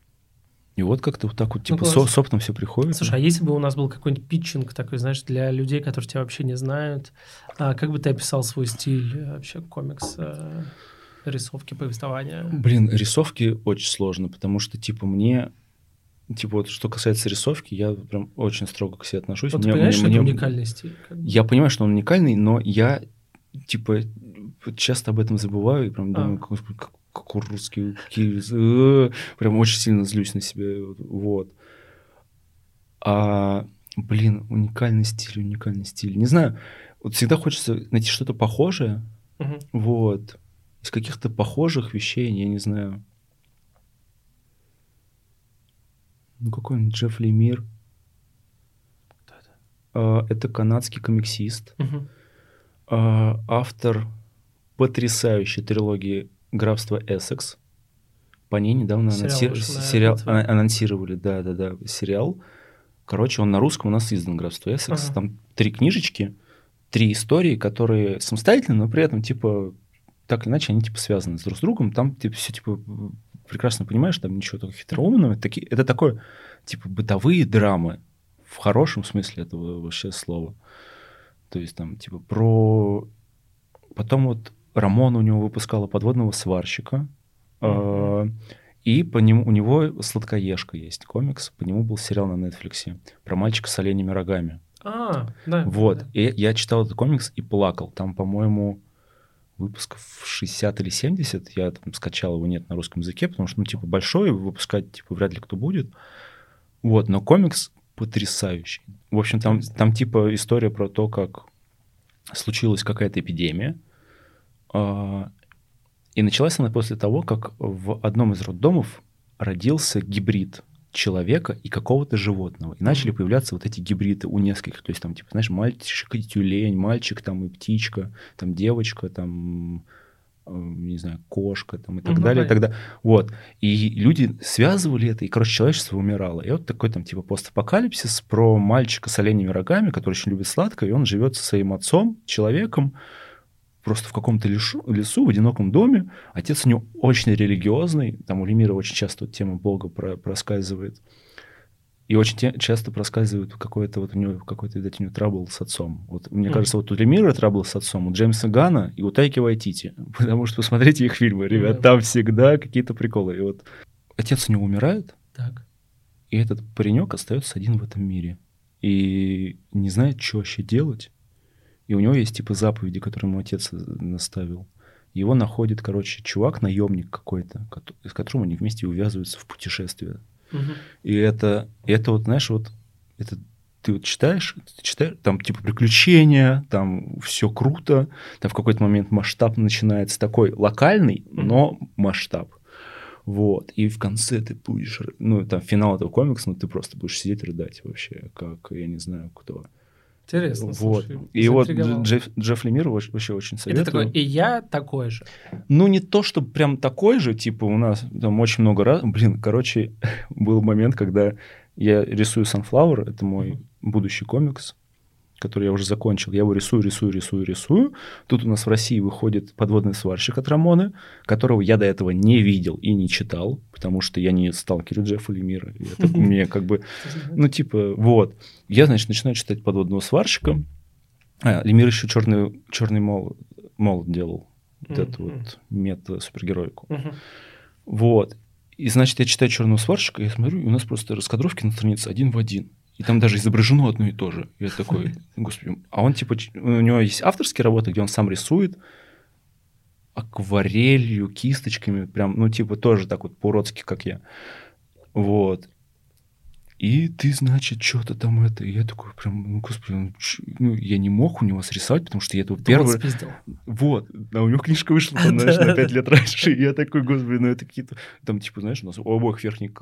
И вот как-то вот так вот, типа, класс. со- с опытом все приходит. Слушай, а если бы у нас был какой-нибудь питчинг такой, знаешь, для людей, которые тебя вообще не знают, а как бы ты описал свой стиль э, вообще комикс, э, рисовки, повествования? Блин, рисовки очень сложно, потому что, типа, мне... Типа, вот что касается рисовки, я прям очень строго к себе отношусь. Вот ты Мне- понимаешь, мне- что это мне- уникальный стиль? Я понимаю, что он уникальный, но я, типа, часто об этом забываю и прям А. думаю, как, как, какой русский, какие- э, прям очень сильно злюсь на себя. Вот. А, блин, уникальный стиль, уникальный стиль. Не знаю, вот всегда хочется найти что-то похожее, Мгм. вот. Из каких-то похожих вещей, я не знаю. ну какой-нибудь Джефф Лемир. А, это канадский комиксист, а, автор потрясающей трилогии «Графство Эссекс». По ней недавно Сериал анонси- вышел сериал- анонсировали, да-да-да, сериал. Короче, он на русском у нас издан «Графство Эссекс». Ага. Там три книжечки, три истории, которые самостоятельны, но при этом, типа, так или иначе, они, типа, связаны друг с другом. Там, типа, все, типа, прекрасно понимаешь, там ничего такого хитроумного. Таки- это такое, типа, бытовые драмы в хорошем смысле этого вообще слова. То есть там, типа, про... Потом вот Рамон у него выпускала «Подводного сварщика», а, и по нему, у него «Сладкоежка» есть комикс, по нему был сериал на Netflix про мальчика с оленями рогами. А, да. Вот, да. и я читал этот комикс и плакал. Там, по-моему, выпусков 60 или 70, я там скачал его, нет на русском языке, потому что, ну, типа, большой, выпускать, типа, вряд ли кто будет. Вот, но комикс потрясающий. В общем, там, там типа, история про то, как случилась какая-то эпидемия, и началась она после того, как в одном из роддомов родился гибрид человека и какого-то животного. И начали появляться вот эти гибриды у нескольких. То есть там, типа, знаешь, мальчик и тюлень, мальчик там и птичка, там девочка, там, э, не знаю, кошка там и так Мгм, далее. И тогда, вот. И люди связывали это, и, короче, человечество умирало. И вот такой там типа постапокалипсис про мальчика с оленями рогами, который очень любит сладкое, и он живет со своим отцом, человеком, просто в каком-то лесу, лесу, в одиноком доме. Отец у него очень религиозный, там у Лемира очень часто вот тема Бога про- проскальзывает. И очень те- часто проскальзывает какой-то вот у него какой-то, видать, у него трабл с отцом. Вот мне Мгм. кажется, вот у Лемира трабл с отцом, у Джеймса Гана и у Тайки Вайтити. Потому что посмотрите их фильмы, ребят, Да. там всегда какие-то приколы. И вот отец у него умирает, Так. и этот паренек остается один в этом мире. И не знает, что вообще делать. И у него есть типа заповеди, которые ему отец наставил. Его находит, короче, чувак, наемник какой-то, с которым они вместе увязываются в путешествие. Мгм. И это, это вот, знаешь, вот это ты вот читаешь, ты читаешь, там типа приключения, там все круто, там в какой-то момент масштаб начинается такой локальный, но масштаб. Вот. И в конце ты будешь, ну, там финал этого комикса, ну, ты просто будешь сидеть рыдать вообще, как, я не знаю, кто. Интересно, вот. слушай, И вот. Джефф, Джефф Лемир вообще, очень советую. такой, и я такой же. Ну, не то, что прям такой же, типа у нас там очень много раз. Блин, короче, был момент, когда я рисую Sunflower, это мой будущий комикс, который я уже закончил. Я его рисую, рисую, рисую, рисую. Тут у нас в России выходит подводный сварщик от Рамоны, которого я до этого не видел и не читал, потому что я не сталкер Джеффа Лемира. Это мне как бы ну, типа, вот. Я, значит, начинаю читать подводного сварщика. А, Лемир еще черный, черный молот, молот делал. Вот эту вот мета-супергеройку. Мгм. Вот. И, значит, я читаю черного сварщика, я смотрю, и у нас просто раскадровки на странице один в один. И там даже изображено одно и то же. Я такой, господи. А он, типа, у него есть авторские работы, где он сам рисует акварелью, кисточками, прям, ну, типа, тоже так вот по-уродски, как я. Вот. И ты, значит, что-то там это. И я такой прям, ну, господи, ну, ч- ну, я не мог у него срисовать, потому что я этого первый... спиздил. Вот, а у него книжка вышла, там, знаешь, на 5 лет раньше, и я такой, господи, ну это какие-то... Там, типа, знаешь, у нас у обоих верхних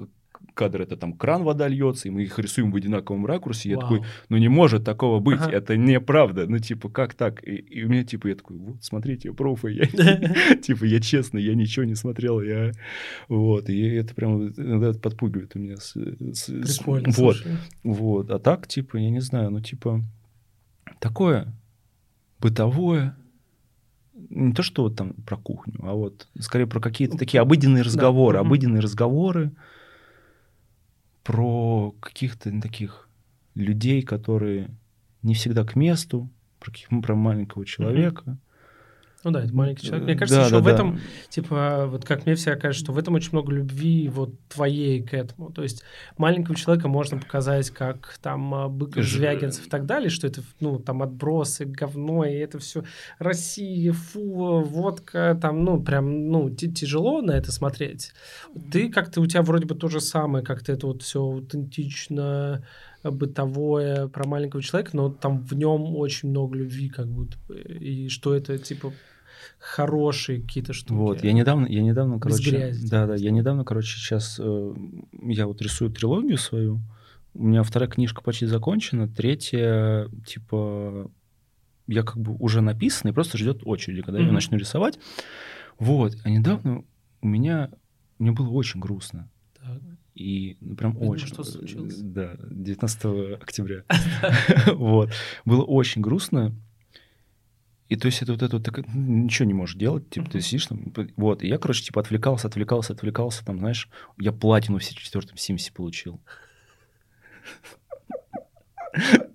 кадр это там кран, вода льется, и мы их рисуем в одинаковом ракурсе, и я Вау. такой, ну не может такого быть, Ага. это неправда, ну типа, как так? И, и у меня, типа, я такой, вот, смотрите, пруфы, я, типа, я честно, я ничего не смотрел, я... Вот, и это прям иногда подпугивает у меня. с- с- с- Прикольно, Вот, вот, а так, типа, я не знаю, ну, типа, такое бытовое, не то, что вот там про кухню, а вот скорее про какие-то такие обыденные разговоры, обыденные разговоры про каких-то таких людей, которые не всегда к месту, про, про маленького человека. Ну да, это маленький человек. Мне Э, кажется, да, еще да, в да. этом, типа, вот как мне всегда кажется, что в этом очень много любви вот твоей к этому. То есть маленького человека можно показать как там а, Быков, Ж- Звягинцев и так далее, что это, ну, там отбросы, говно, и это все Россия, фу, водка, там, ну, прям, ну, тяжело на это смотреть. Ты как-то, у тебя вроде бы то же самое, как-то это вот все аутентично, бытовое про маленького человека, но там в нем очень много любви, как будто бы. И что это, типа, хорошие какие-то штуки. Вот, я недавно, я недавно, короче, грязи. да, да, я недавно, короче, сейчас э, я вот рисую трилогию свою. У меня вторая книжка почти закончена, третья, типа, я как бы уже написана, и просто ждет очереди, когда я Мгм. начну рисовать. Вот, а недавно у меня, мне было очень грустно. Так. И ну, прям Видимо, очень. что случилось? Да, 19 октября. Вот. Было очень грустно. И то есть это вот это вот так, ну, ничего не можешь делать, типа ты сидишь там, вот, и я, короче, типа отвлекался, отвлекался, отвлекался, там, знаешь, я платину в четвертом Симсе получил.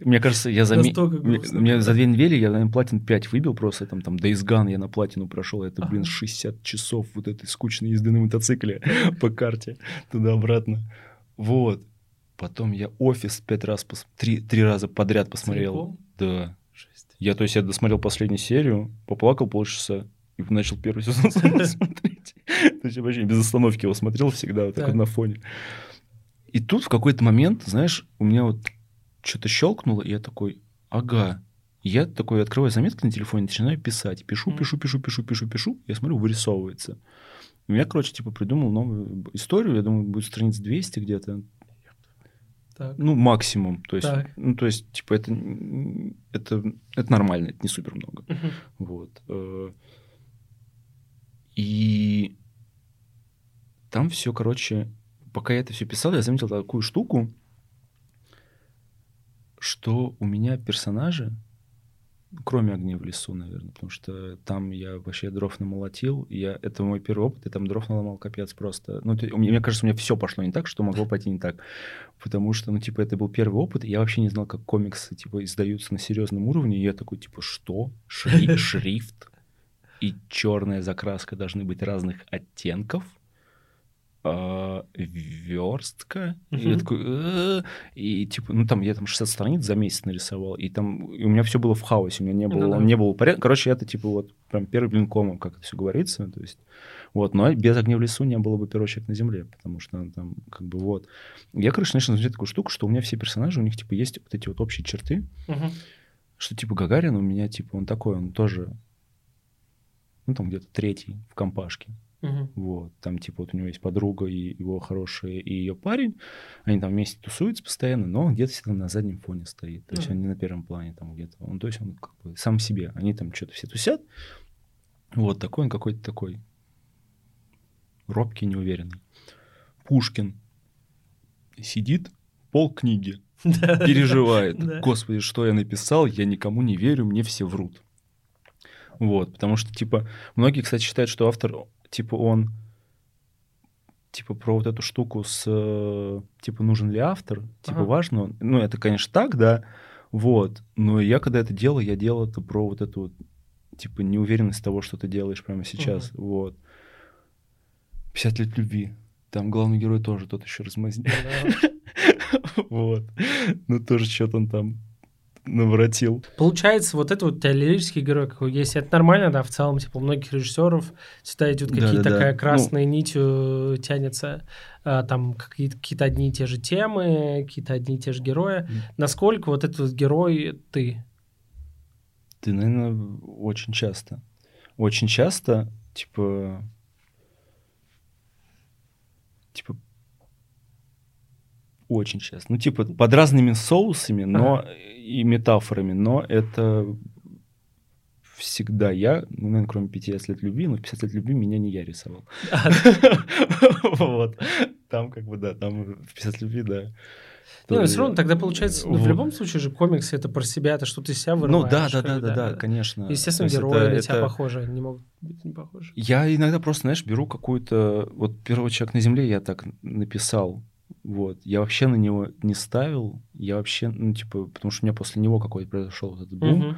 Мне кажется, я за, мне, за две недели я, наверное, платин 5 выбил просто, там, там, Days Gone я на платину прошел, это, блин, Ага. 60 часов вот этой скучной езды на мотоцикле по карте туда-обратно. Вот. Потом я офис пять раз, пос- три, три раза подряд посмотрел. Целиком? Да. Жесть. Я, то есть, я досмотрел последнюю серию, поплакал полчаса и начал первый сезон смотреть. То есть, я вообще без остановки его смотрел всегда, вот Так. вот на фоне. И тут в какой-то момент, знаешь, у меня вот что-то щелкнуло, и я такой, ага. И Я такой открываю заметки на телефоне, начинаю писать. Пишу, пишу, пишу, пишу, пишу, пишу. Я смотрю, вырисовывается. И я, короче, типа придумал новую историю. Я думаю, будет страниц 200 где-то. Так. Ну, максимум. То есть, Так. ну, то есть, типа, это, это, это нормально, это не супер много. Мгм. Вот. э, И там все, короче, пока я это все писал, я заметил такую штуку, что у меня персонажи, кроме огней в лесу, наверное, потому что там я вообще дров намолотил, я, это мой первый опыт, я там дров наломал капец просто. Ну, то- меня- мне кажется, у меня все пошло не так, что могло пойти не так. Потому что, ну, типа, это был первый опыт, и я вообще не знал, как комиксы, типа, издаются на серьезном уровне, и я такой, типа, что? Шри- Шрифт и черная закраска должны быть разных оттенков? А, верстка. И я такой, и типа, ну там я там 60 страниц за месяц нарисовал, и там и у меня все было в хаосе, у меня не Ну было, да. не было порядка. Короче, это типа вот прям первый блин комом, как это все говорится, то есть вот, но без огня в лесу не было бы первого человека на земле, потому что он там как бы вот. Я, короче, начал замечать такую штуку, что у меня все персонажи, у них типа есть вот эти вот общие черты, Мгм. что типа Гагарин у меня типа он такой, он тоже, ну там где-то третий в компашке. Мгм. Вот, там, типа, вот у него есть подруга и его хорошая, и ее парень. Они там вместе тусуются постоянно, но он где-то всегда на заднем фоне стоит. То есть Мгм. он не на первом плане там где-то. Он, то есть он как бы сам себе. Они там что-то все тусят. Вот, такой он какой-то такой робкий, неуверенный. Пушкин сидит, пол книги, переживает. Господи, что я написал, я никому не верю, мне все врут. Вот, потому что, типа, многие, кстати, считают, что автор, типа, он, типа, про вот эту штуку с, э, типа, нужен ли автор, типа, Ага. важно он. Ну, это, конечно, так, да, вот, но я, когда это делал, я делал это про вот эту вот, типа, неуверенность того, что ты делаешь прямо сейчас, вот. 50 лет любви. Там главный герой тоже тот еще размазня. Вот. Ну, тоже что-то он там наворотил. Получается, вот это вот тебя лирический герой какой есть. Это нормально, да, в целом, типа, у многих режиссеров всегда идет какие-то Да-да-да. такая Ну- красной нитью тянется, а, там какие-то, какие-то одни и те же темы, какие-то одни и те же герои. Мгм. Насколько вот этот вот герой ты? Ты, наверное, очень часто. Очень часто, типа... Типа... Очень часто. Ну, типа, под разными соусами, но и метафорами, но это всегда я, ну, наверное, кроме 50 лет любви, но в 50 лет любви меня не я рисовал. Вот. Там как бы, да, там в 50 лет любви, да. Ну все равно тогда получается, ну, в любом случае же комиксы это про себя, это что ты из себя Ну вырываешь. да, да, да, бы, да, да, конечно. Естественно, герои на тебя похожи, они не могут быть не похожи. Я иногда просто, знаешь, беру какую-то... Вот первый человек на Земле я так написал. Вот. Я вообще на него не ставил. Я вообще, ну, типа, потому что у меня после него какой-то произошел вот этот бум. Мгм.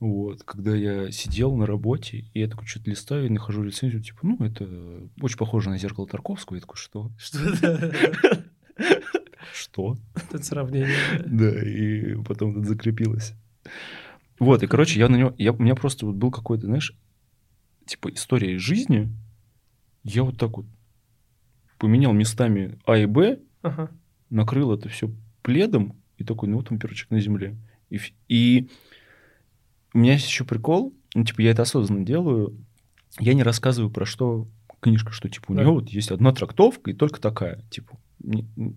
Вот. Когда я сидел на работе, и я такой что-то листаю и нахожу рецензию, типа, ну, это очень похоже на зеркало Тарковского. Я такой, что? Что? Что? Это сравнение. Да, и потом это закрепилось. Вот, и, короче, я на него... Я, у меня просто вот был какой-то, знаешь, типа история из жизни. Я вот так вот поменял местами А и Б, Ага. накрыл это все пледом, и такой, ну вот он человек на земле. И, и у меня есть еще прикол, ну, типа, я это осознанно делаю, я не рассказываю про что книжка, что, типа, у Да. нее вот есть одна трактовка и только такая, типа,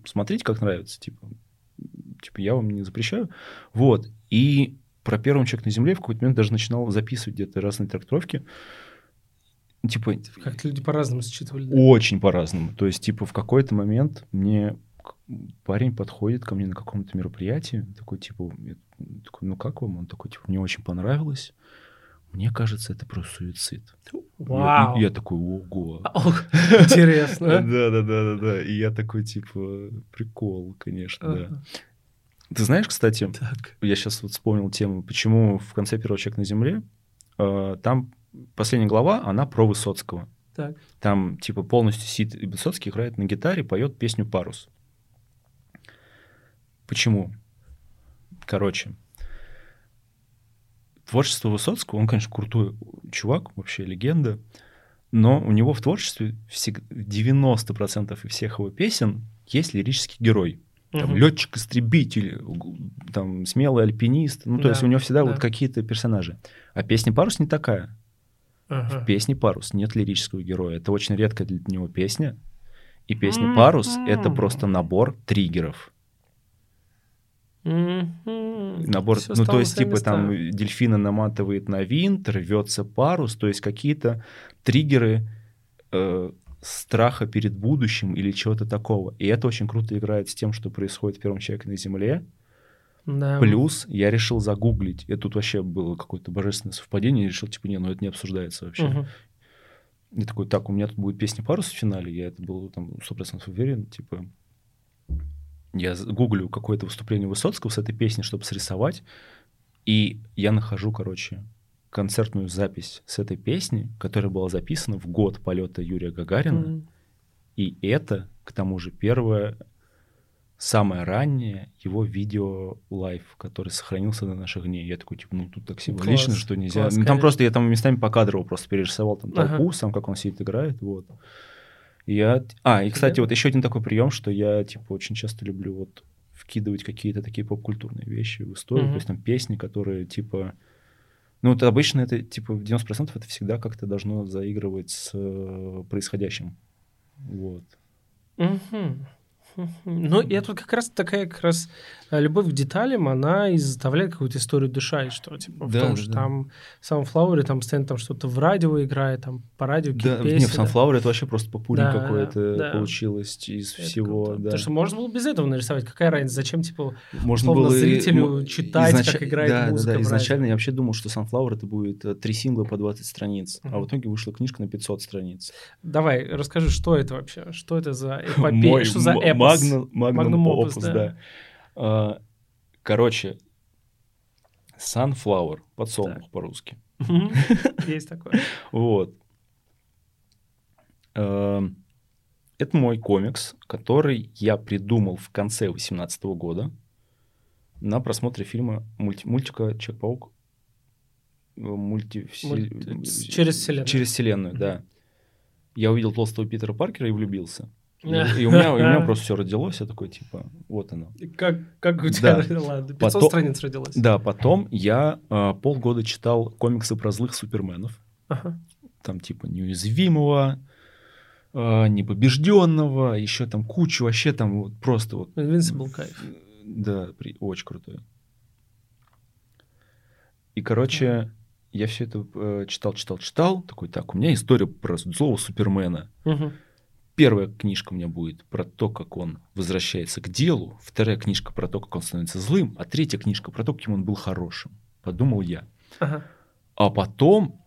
смотрите, как нравится, типа, типа, я вам не запрещаю. Вот, и про первого человека на Земле в какой-то момент даже начинал записывать где-то разные трактовки, типа, Как люди по-разному считывали. да? очень по-разному. То есть, типа, в какой-то момент мне парень подходит ко мне на каком-то мероприятии, такой, типа, я такой, ну как вам? Он такой, типа, мне очень понравилось. Мне кажется, это про суицид. Вау. Я, я такой, ого. Интересно. Да, да, да, да, да. И я такой, типа, прикол, конечно, да. Ты знаешь, кстати, я сейчас вот вспомнил тему, почему в конце первого человека на Земле э, там последняя глава, она про Высоцкого. Так. Там, типа, полностью Сид и Высоцкий играет на гитаре, поет песню «Парус». Почему? Короче, творчество Высоцкого, он, конечно, крутой чувак, вообще легенда, но у него в творчестве всег- 90% и всех его песен есть лирический герой. Там Мгм. летчик-истребитель, там смелый альпинист. Ну, то Да, есть у него всегда да. вот какие-то персонажи. А песня «Парус» не такая. Ага. В песне «Парус» нет лирического героя. Это очень редкая для него песня. И песня. «Парус» — это просто набор триггеров. Набор, Всё ну, то есть, типа, там места. дельфина наматывает на винт, рвется парус, то есть какие-то триггеры э, страха перед будущим или чего-то такого. И это очень круто играет с тем, что происходит в первом человеке на Земле. Да. Плюс я решил загуглить. Это тут вообще было какое-то божественное совпадение. Я решил, типа, не, ну это не обсуждается вообще. Мгм. И такой, так, у меня тут будет песня «Парус» в финале. Я это был там 100% уверен. Типа, я гуглю какое-то выступление Высоцкого с этой песней, чтобы срисовать. И я нахожу, короче, концертную запись с этой песни, которая была записана в год полета Юрия Гагарина. Мгм. И это, к тому же, первое, самое раннее его видео live, который сохранился до наших дней. Я такой, типа, ну тут так символично, Класс, что нельзя. класс, ну, там конечно. просто я там местами покадрово просто перерисовал там Ага. толпу, сам как он сидит играет, вот. Я... А, и, кстати, вот еще один такой прием, что я, типа, очень часто люблю вот вкидывать какие-то такие поп-культурные вещи в историю, Мгм. то есть там песни, которые, типа... Ну, вот обычно это, типа, в 90% это всегда как-то должно заигрывать с э, происходящим. Вот. Мгм. Ну, и это вот как раз такая как раз э, любовь к деталям, она и заставляет какую-то историю дышать, что типа в Да, том, да, что да. там в Sunflower там постоянно там что-то в радио играет, там по радио Да, какие-то не, песни. в да. Sunflower это вообще просто попури Да, какое-то да. получилось из Это всего, круто. да. Потому что можно было без этого нарисовать. Какая разница? Зачем, типа, Можно было и- зрителю м- читать, изнач- как играет да, да, музыка Да, в изначально я вообще думал, что Sunflower это будет э, три сингла по 20 страниц, а Мгм. в итоге вышла книжка на 500 страниц. Давай, расскажи, что это вообще? Что это за эпопея? Что за эпос? Magnum, Magnum Magnum opus, opus, да. да. А, Короче, Sunflower, подсолнух по-русски. Мгм. Есть такое. Вот. Эм, Это мой комикс, который я придумал в конце 2018 года на просмотре фильма мульти- мультика Человек-паук. э, Мульти... Мульти- с- через вселенную. Через вселенную, да. Я увидел толстого Питера Паркера и влюбился. И, и у, меня, у меня просто все родилось, я такой, типа, вот оно. Как, как у тебя, Да. ладно, 500 Потом- страниц родилось. Да, потом я э, полгода читал комиксы про злых суперменов. Ага. там типа неуязвимого, э, непобежденного, еще там кучу вообще там вот просто вот. Invincible кайф. Да, при- очень крутой. И, короче, я все это э, читал, читал, читал. Такой, так, у меня история про злого Супермена. Мгм. Первая книжка у меня будет про то, как он возвращается к делу. Вторая книжка про то, как он становится злым. А третья книжка про то, каким он был хорошим. Подумал я. Ага. А потом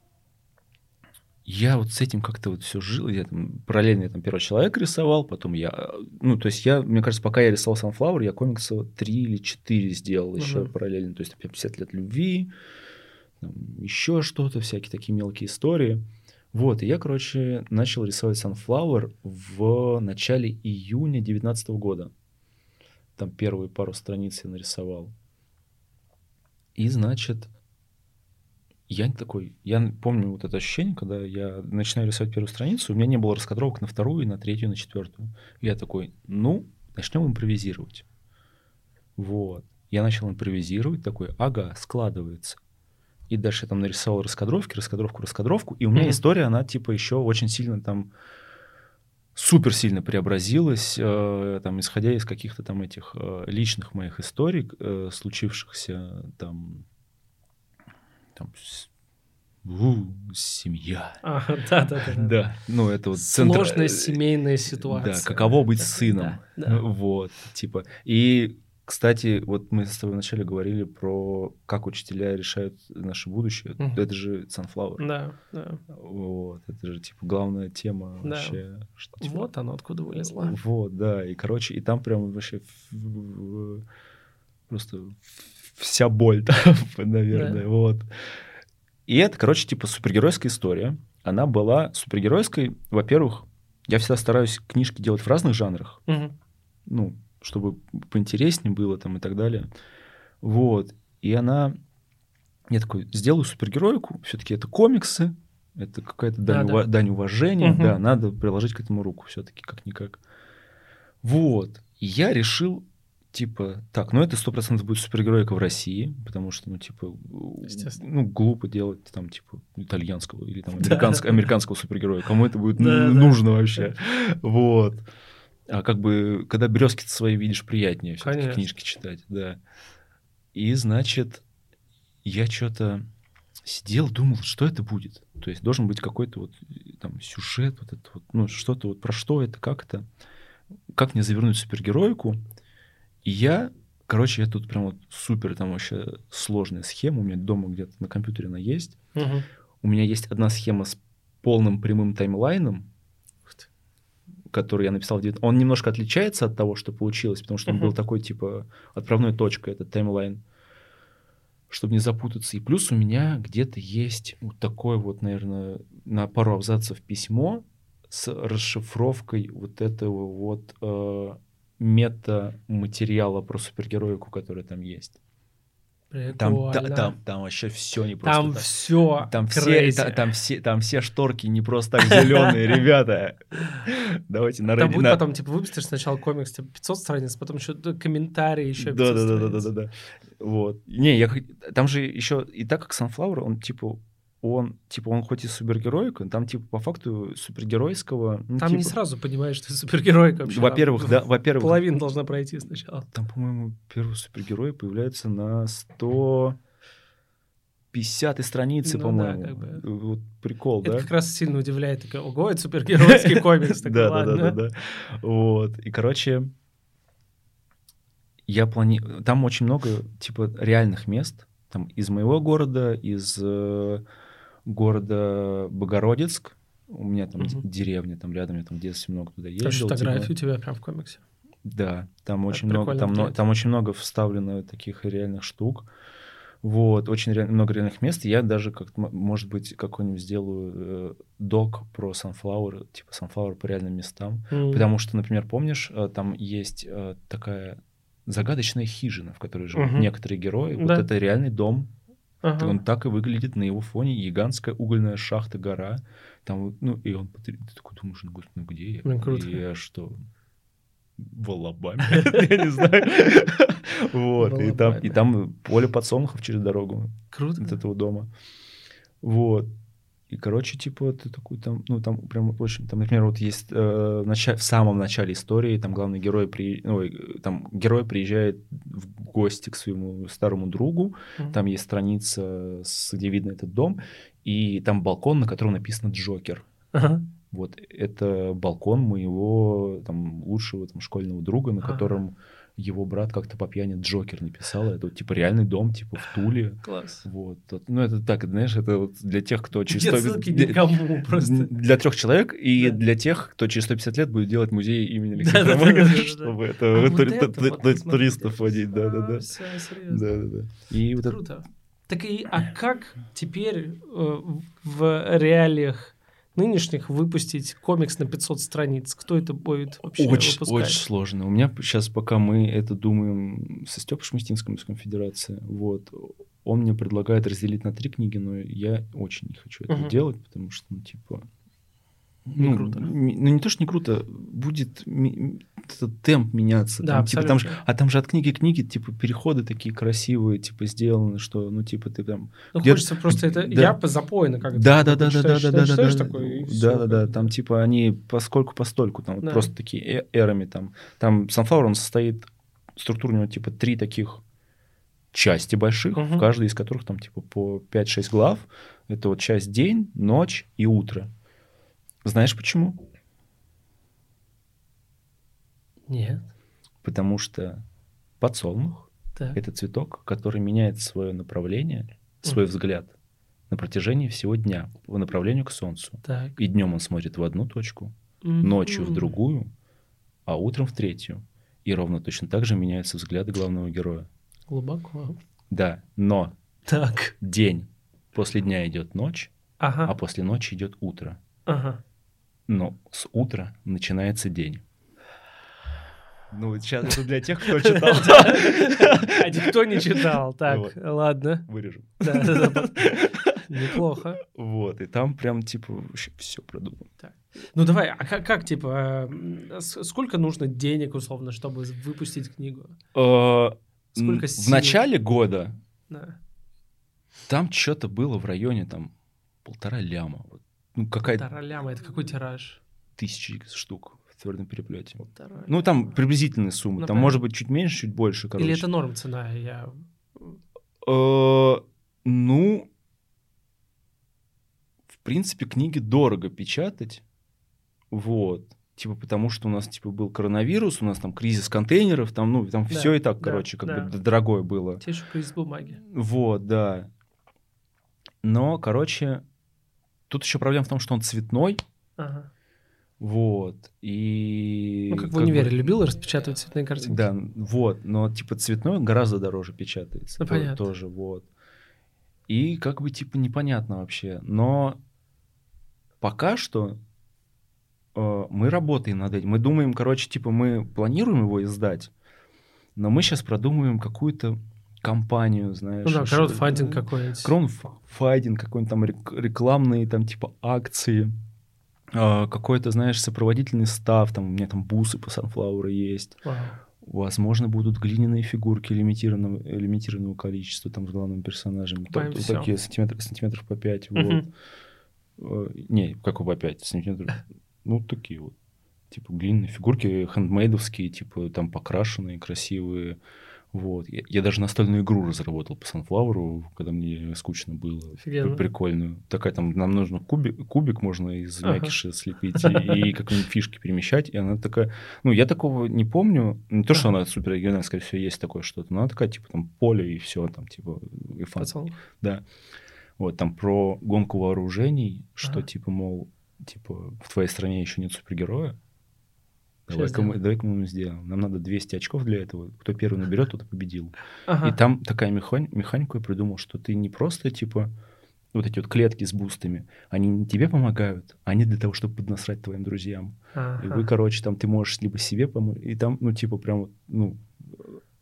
я вот с этим как-то вот все жил. Я там параллельно я там первый человек рисовал, потом я, э, ну то есть я, мне кажется, пока я рисовал Sunflower, я комикса три или четыре сделал еще Мгм. параллельно. То есть там 50 лет любви, еще что-то, всякие такие мелкие истории. Вот, и я, короче, начал рисовать Sunflower в начале июня 2019 года. Там первые пару страниц я нарисовал. И, значит, я такой, я помню вот это ощущение, когда я начинаю рисовать первую страницу, у меня не было раскадровок на вторую, на третью, на четвертую. Я такой, ну, начнем импровизировать. Вот. Я начал импровизировать, такой, ага, складывается. И дальше я там нарисовал раскадровки, раскадровку, раскадровку, и у меня Мгм. история, она типа еще очень сильно там супер сильно преобразилась, э, там, исходя из каких-то там этих э, личных моих историй, э, случившихся там, там с- у, семья. А, да, да, да. Да, ну это вот центр- Сложная э, семейная Да, ситуация. каково быть Да, сыном. да, да. Вот, типа. И, кстати, вот мы с тобой вначале говорили про как учителя решают наше будущее. Мгм. Это же Sunflower. Да, да. Вот, это же, типа, главная тема Да. вообще. что, типа, Вот оно откуда вылезло. Вот, да. И, короче, и там прям вообще просто вся боль там, наверное, Да. вот. И это, короче, типа супергеройская история. Она была супергеройской, во-первых, я всегда стараюсь книжки делать в разных жанрах, Мгм. ну, чтобы поинтереснее было там и так далее. Вот. И она... Я такой, сделаю супергероику, все-таки это комиксы, это какая-то дань, Да, ува- да. дань уважения, Мгм. да, надо приложить к этому руку все-таки, как-никак. Вот. И я решил, типа, так, ну это сто процентов будет супергероика в России, потому что, ну, типа, ну, глупо делать там, типа, итальянского или там американского, американского супергероя. Кому это будет ну, нужно вообще? Вот. А как бы, когда березки свои видишь, приятнее все-таки книжки читать, да. И, значит, я что-то сидел, думал, что это будет. То есть должен быть какой-то вот э, там сюжет, вот это вот, ну, что-то вот про что это, как это, как мне завернуть супергероику. И я, короче, я тут прям вот супер, там вообще сложная схема, у меня дома где-то на компьютере она есть. Мгм. У меня есть одна схема с полным прямым таймлайном. Который я написал в 9. Он немножко отличается от того, что получилось, потому что он Мгм. был такой, типа, отправной точкой, этот таймлайн, чтобы не запутаться. И плюс у меня где-то есть вот такое вот, наверное, на пару абзацев письмо с расшифровкой вот этого вот э, мета-материала про супергероику, который там есть. Там, та- там, там вообще все не просто Там так. все Там все, та- там, все, там все шторки не просто так зеленые, ребята. Давайте на Там будет потом, типа, выпустишь сначала комикс, типа, 500 страниц, потом еще комментарии, еще 500 Да, да, да, да, да, да. Вот. Не, я там же еще и так как Sunflower, он типа он типа он хоть и супергероика, там типа по факту супергеройского. ну, Там не типа, сразу понимаешь, что ты супергерой вообще. Во-первых, да, во-первых, Половина должна пройти сначала. там, по-моему, первый супергерой появляется на 150 странице, Ну да, по-моему. как бы. Вот прикол, Это да? как раз сильно удивляет. Такой, ого, это супергеройский комикс. Да, да, да, да, да. Вот. И, короче, я планирую... Там очень много, типа, реальных мест. Там из моего города, из э, города Богородицк. У меня там д- деревня там рядом, я там в детстве много туда ездил. фотографии типа. у тебя прям в комиксе. Да, там Это очень много, там, там очень много вставлено таких реальных штук. Вот, очень ре- много реальных мест. Я даже, как может быть, какой-нибудь сделаю э, док про Sunflower, типа Sunflower по реальным местам. М. Потому что, например, помнишь, э, там есть э, такая загадочная хижина, в которой живут Мгм. некоторые герои. Вот Да. это реальный дом. Ага. Он так и выглядит на его фоне. Гигантская угольная шахта, гора. Там, ну, и он... Ты такой думаешь, ну, господи, ну где я? Блин, круто. И я что, в Алабаме? Я не знаю. Вот. И там- И там поле подсолнухов через дорогу Круто. от этого дома. Вот. И, короче, типа, ты такой там, ну, там прям очень, там, например, вот есть э, в, начале- в самом начале истории, там главный герой, при, э, там герой приезжает в гости к своему старому другу, Мгм. там есть страница, с- где видно этот дом, и там балкон, на котором написано «Джокер». Ага. Вот это балкон моего там лучшего там школьного друга, на Ага. котором его брат как-то по пьяни Джокер написал. Это вот, типа реальный дом, типа в Туле. Класс. Вот. Ну, это так, знаешь, это вот для тех, кто через Нет 100 ссылки для- никому просто. Для трех человек и Да. для тех, кто через 150 лет будет делать музей имени Да-да-да, Фомагина, да-да-да. чтобы А это туристов водить. Да, да, да. Всё, серьезно. Да, да, да. И вот это Круто. Так и, а как теперь э, в реалиях нынешних выпустить комикс на 500 страниц? Кто это будет вообще Очень, выпускать? очень сложно. У меня сейчас, пока мы это думаем со Степой Шместинским из конфедерации, вот, он мне предлагает разделить на три книги, но я очень не хочу это Мгм. делать, потому что, ну, типа, Не ну, круто. ну, не то, что не круто, будет этот темп меняться. Да, там, типа, там же, а там же от книги к книге, типа, переходы такие красивые, типа, сделаны, что, ну, типа, ты там... Ну, хочется просто это... да. Я по запойно как Да, да, да, да, да, да, да, да, да, такой, да, да, да, бы. там типа они поскольку постольку, там вот Да. просто такие э- эрами там, там Sunflower он состоит структура у него типа три таких части больших, Мгм. в каждой из которых там типа по 5-6 глав. Это вот часть день, ночь и утро. Знаешь почему? Нет. Потому что подсолнух Так. это цветок, который меняет свое направление, свой Мгм. взгляд на протяжении всего дня по направлению к солнцу. Так. И днем он смотрит в одну точку, Мгм. ночью в другую, а утром в третью. И ровно точно так же меняются взгляды главного героя. Глубоко. Да, но Так. день, после дня идет ночь, а Ага. после ночи идет утро. Ага. Но с утра начинается день. Ну, сейчас это для тех, кто читал. А никто не читал. Так, ладно. Вырежем. Неплохо. Вот, и там прям, типа, вообще все продумано. Ну давай, а как, как, типа, э, сколько нужно денег, условно, чтобы выпустить книгу? Э, Сколько В начале года Да. там что-то было в районе там полтора ляма. Вот. Ну, какая-то Полтора ляма, это какой тираж? тысячи штук в твердом переплете. Полтора Ну, там ляма. приблизительные суммы. Ну, там понятно. может быть чуть меньше, чуть больше, короче. Или это норм цена? Я... Э, Ну, в принципе, книги дорого печатать. Вот. Типа потому что у нас типа был коронавирус, у нас там кризис контейнеров, там, ну, там Да, все и так, да, короче, как да. бы дорогое было. Те еще кризис бумаги. Вот, да. Но, короче, тут еще проблема в том, что он цветной. Ага. Вот. И... Ну, как в бы- универе любил распечатывать цветные картинки. Да, вот. Но, типа, цветной он гораздо дороже печатается. Ну, понятно. Тоже, вот. И как бы, типа, непонятно вообще. Но пока что э, мы работаем над этим. Мы думаем, короче, типа, мы планируем его издать, но мы сейчас продумываем какую-то компанию, знаешь. Ну да, краудфандинг какой-нибудь. Краудфандинг, какой-нибудь там рек- рекламные, там, типа, акции, а, какой-то, знаешь, сопроводительный став, там, у меня там бусы по Sunflower есть. Вау. Возможно, будут глиняные фигурки лимитированного, лимитированного количества там с главными персонажами. Покупаем Вот всё. такие сантиметров, сантиметров по 5. Вот. Э, Не, как по 5 сантиметров. Ну, такие вот. Типа глиняные фигурки, хендмейдовские, типа там покрашенные, красивые. Вот. Я, я даже настольную игру разработал по Sunflower, когда мне скучно было. Офигенно. Прикольную. Такая там, нам нужно кубик, кубик можно из Ага. мякиша слепить и, и как-нибудь фишки перемещать. И она такая... Ну, я такого не помню. Не то, что она супер оригинальная, скорее всего, есть такое что-то. Но она такая, типа, там, поле и все, там, типа, и фан. Да. Вот, там про гонку вооружений, что, Ага. типа, мол, типа, в твоей стране еще нет супергероя. Давай-ка мы, давай-ка мы сделаем. Нам надо 200 очков для этого. Кто первый наберет, тот и победил. Ага. И там такая механи- механику я придумал, что ты не просто, типа, вот эти вот клетки с бустами, они не тебе помогают, они для того, чтобы поднасрать твоим друзьям. И Ага. вы, короче, там ты можешь либо себе помочь, и там, ну, типа, прям, вот, ну,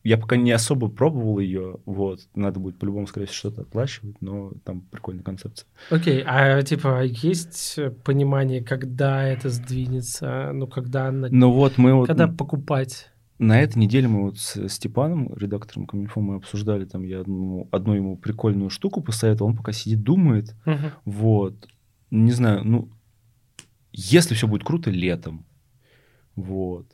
я пока не особо пробовал ее, вот, надо будет по-любому, скорее всего, что-то оплачивать, но там прикольная концепция. Окей, а типа есть понимание, когда это сдвинется, ну когда на- Но вот мы вот когда покупать? на этой неделе мы вот с Степаном, редактором Коминфо, мы обсуждали там, я одну, одну ему прикольную штуку посоветовал, он пока сидит, думает, Мгм. вот, не знаю, ну, если все будет круто, летом, вот.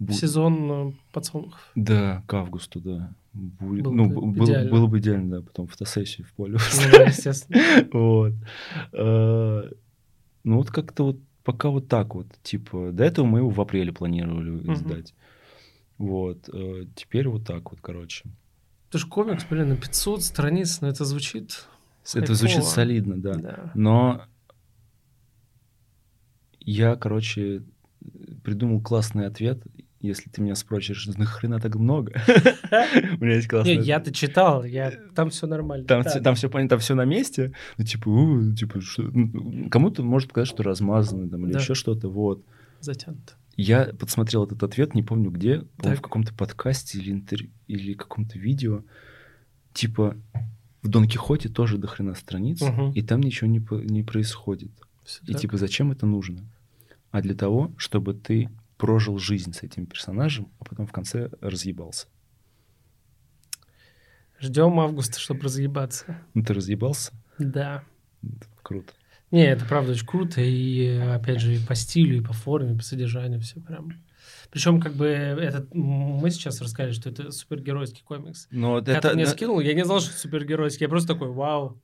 Бу- Сезон э, подсолнухов. Да, к августу, да. Будет, Было ну, бы было, идеально. было бы идеально, да, потом фотосессию в поле. Ну да, естественно. Вот. Э, Ну, вот как-то вот пока вот так вот. Типа, до этого мы его в апреле планировали Мгм. издать. Вот. э, Теперь вот так вот, короче. Это же комикс, блин, на 500 страниц, но это звучит... Это звучит хайпово. солидно, да. Да. Но я, короче, придумал классный ответ. Если ты меня спросишь, нахрена так много? У меня есть классный Не, ответ. я-то читал, я... там все нормально. Там, Да. всё- там все там все на месте. Ну, типа, у, типа, что- ну, кому-то может показать, что размазано там, или Да. еще что-то. Вот. Затянуто. Я подсмотрел этот ответ, не помню где, в каком-то подкасте или, интер... или каком-то видео. Типа, в Дон Кихоте тоже до хрена страниц, и там ничего не, происходит. И так. типа зачем это нужно? А для того, чтобы ты прожил жизнь с этим персонажем, а потом в конце разъебался. Ждем августа, чтобы разъебаться. Ну ты разъебался? Да. Это круто. Не, это правда очень круто, и опять же и по стилю, и по форме, и по содержанию все прям. Причем как бы этот мы сейчас рассказали, что это супергеройский комикс. Но Когда это ты мне на- скинул, я не знал, что это супергеройский, я просто такой, вау,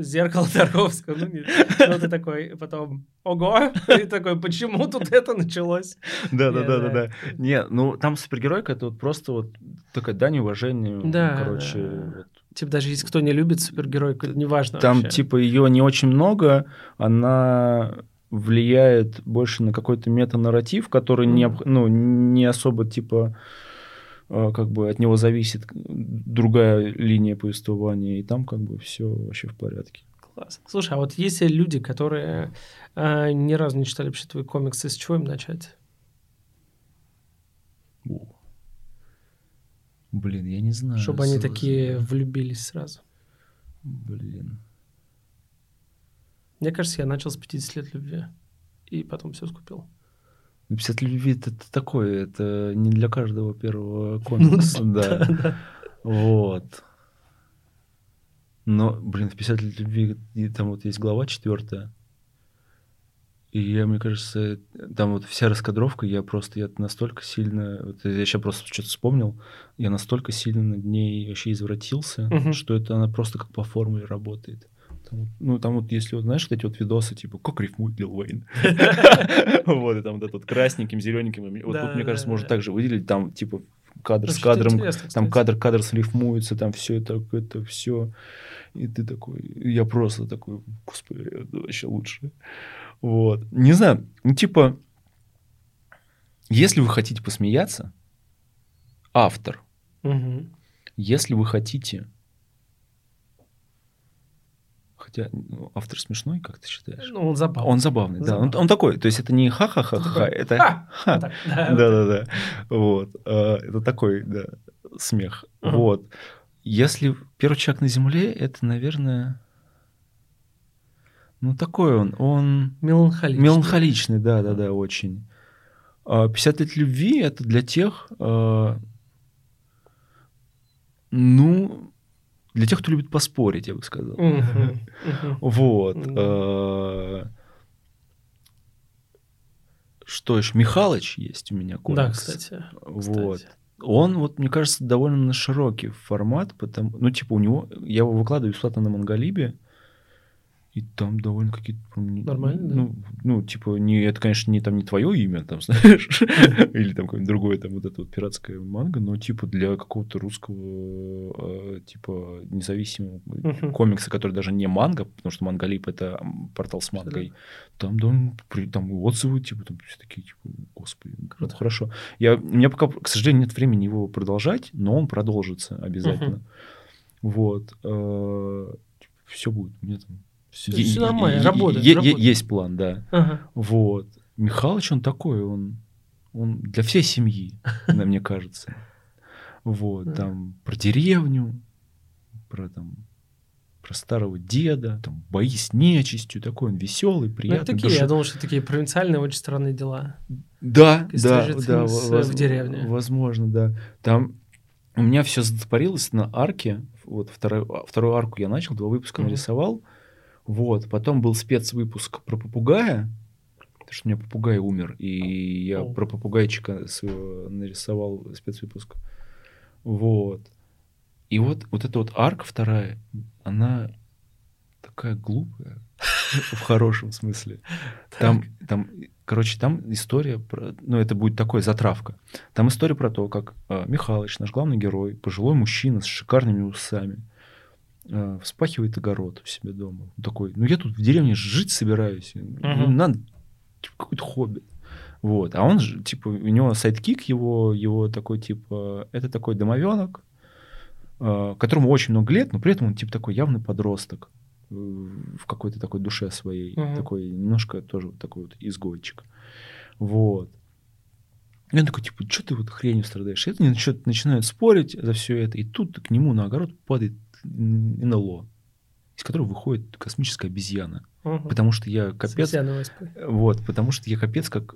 зеркало Тарковского, ну, нет. Ну, ты такой, потом, ого, и такой, почему тут это началось? Да, да, Не, да, да, да. Не, ну там супергеройка это вот просто вот такая дань уважению, Да, короче. да. вот. Типа даже если кто не любит супергеройку, неважно Там вообще. типа ее не очень много, она влияет больше на какой-то метанарратив, который не, Мгм. об- ну, не особо типа э, как бы от него зависит другая линия повествования, и там как бы все вообще в порядке. Класс. Слушай, а вот есть ли люди, которые э, ни разу не читали вообще твои комиксы, с чего им начать? О. Блин, я не знаю. Чтобы они С- такие влюбились сразу. Блин. Мне кажется, я начал с 50 лет любви. И потом все скупил. Ну, 50 любви это, такое, это не для каждого первого комикса, да. Вот. Но, блин, в 50 лет любви и там вот есть глава четвертая. И я, мне кажется, там вот вся раскадровка, я просто, я настолько сильно, вот я сейчас просто что-то вспомнил, я настолько сильно над ней вообще извратился, Мгм. что это она просто как по формуле работает. Там вот- ну, там вот, если вот, знаешь, вот эти вот видосы, типа, как рифмует Лил Уэйн. Вот, и там вот это вот красненьким, зелененьким. Вот тут, мне кажется, можно также выделить, там, типа, кадр с кадром, там кадр, кадр слифмуется, там все это, это все. И ты такой, я просто такой, господи, это вообще лучше. Вот. Не знаю, ну типа, если вы хотите посмеяться, автор, если вы хотите, хотя ну, автор смешной, как ты считаешь? Ну, он забавный. Он забавный, да. Он, Забавный. он такой, то есть это не ха-ха-ха-ха, это «Ха!» ха. Вот так, да, вот так. Да-да-да. Вот. А, Это такой, да, смех. Вот. Если первый человек на Земле, это, наверное, ну такой он, он Меланхоличный. меланхоличный, да-да-да, очень. А 50 лет любви это для тех, а, ну, для тех, кто любит поспорить, я бы сказал. Вот. Э, Что еще? Михалыч есть у меня комикс. Да, кстати. Вот. Он, вот, мне кажется, довольно широкий формат, потому, ну, типа, у него, я его выкладываю бесплатно на Монголибе, и там довольно какие-то... не- Нормально, да? Ну, ну, типа, не, это, конечно, не, там, не твое имя, там, знаешь, или там какое-нибудь другое, там, вот это вот пиратская манга, но, типа, для какого-то русского, э, типа, независимого комикса, который даже не манга, потому что Монголип — это портал с мангой, там, довольно при- там отзывы, типа, там все такие, типа, господи, ну, Круто. хорошо. Я, у меня пока, к сожалению, нет времени его продолжать, но он продолжится обязательно. Вот. Все будет. У меня там... Всё, е- всё е- нормально, работает. Есть план, да. Ага. Вот. Михалыч, он такой, он, он для всей семьи, мне кажется. Вот, там про деревню, про там про старого деда, там бои с нечистью, такой он веселый, Ну, приятный. такие, душа- я думал, что такие провинциальные, очень странные дела. Да, да, да, Things, воз- в деревне. Возможно, да. Там у меня все затопорилось на арке. Вот вторую, а, вторую арку я начал, два выпуска Мгм. нарисовал. Вот, потом был спецвыпуск про попугая, потому что у меня попугай умер, и я О. про попугайчика своего нарисовал спецвыпуск. Вот. И вот, вот эта вот арка вторая, она такая глупая, в хорошем смысле. Там, там, короче, там история про, ну это будет такой затравка. Там история про то, как э, Михалыч, наш главный герой, пожилой мужчина с шикарными усами, э, вспахивает огород у себя дома. Он такой, ну я тут в деревне жить собираюсь, Мгм. надо типа, какой-то хобби. Вот, а он же, типа, у него sidekick его, его такой, типа, это такой домовенок, э, которому очень много лет, но при этом он, типа, такой явный подросток э, в какой-то такой душе своей, Мгм. такой немножко тоже вот такой вот изгойчик. Вот. И он такой, типа, что ты вот хренью страдаешь? И это они начинают спорить за все это, и тут к нему на огород падает НЛО. из которого выходит космическая обезьяна. Мгм. Потому что я капец... Вот, потому что я капец как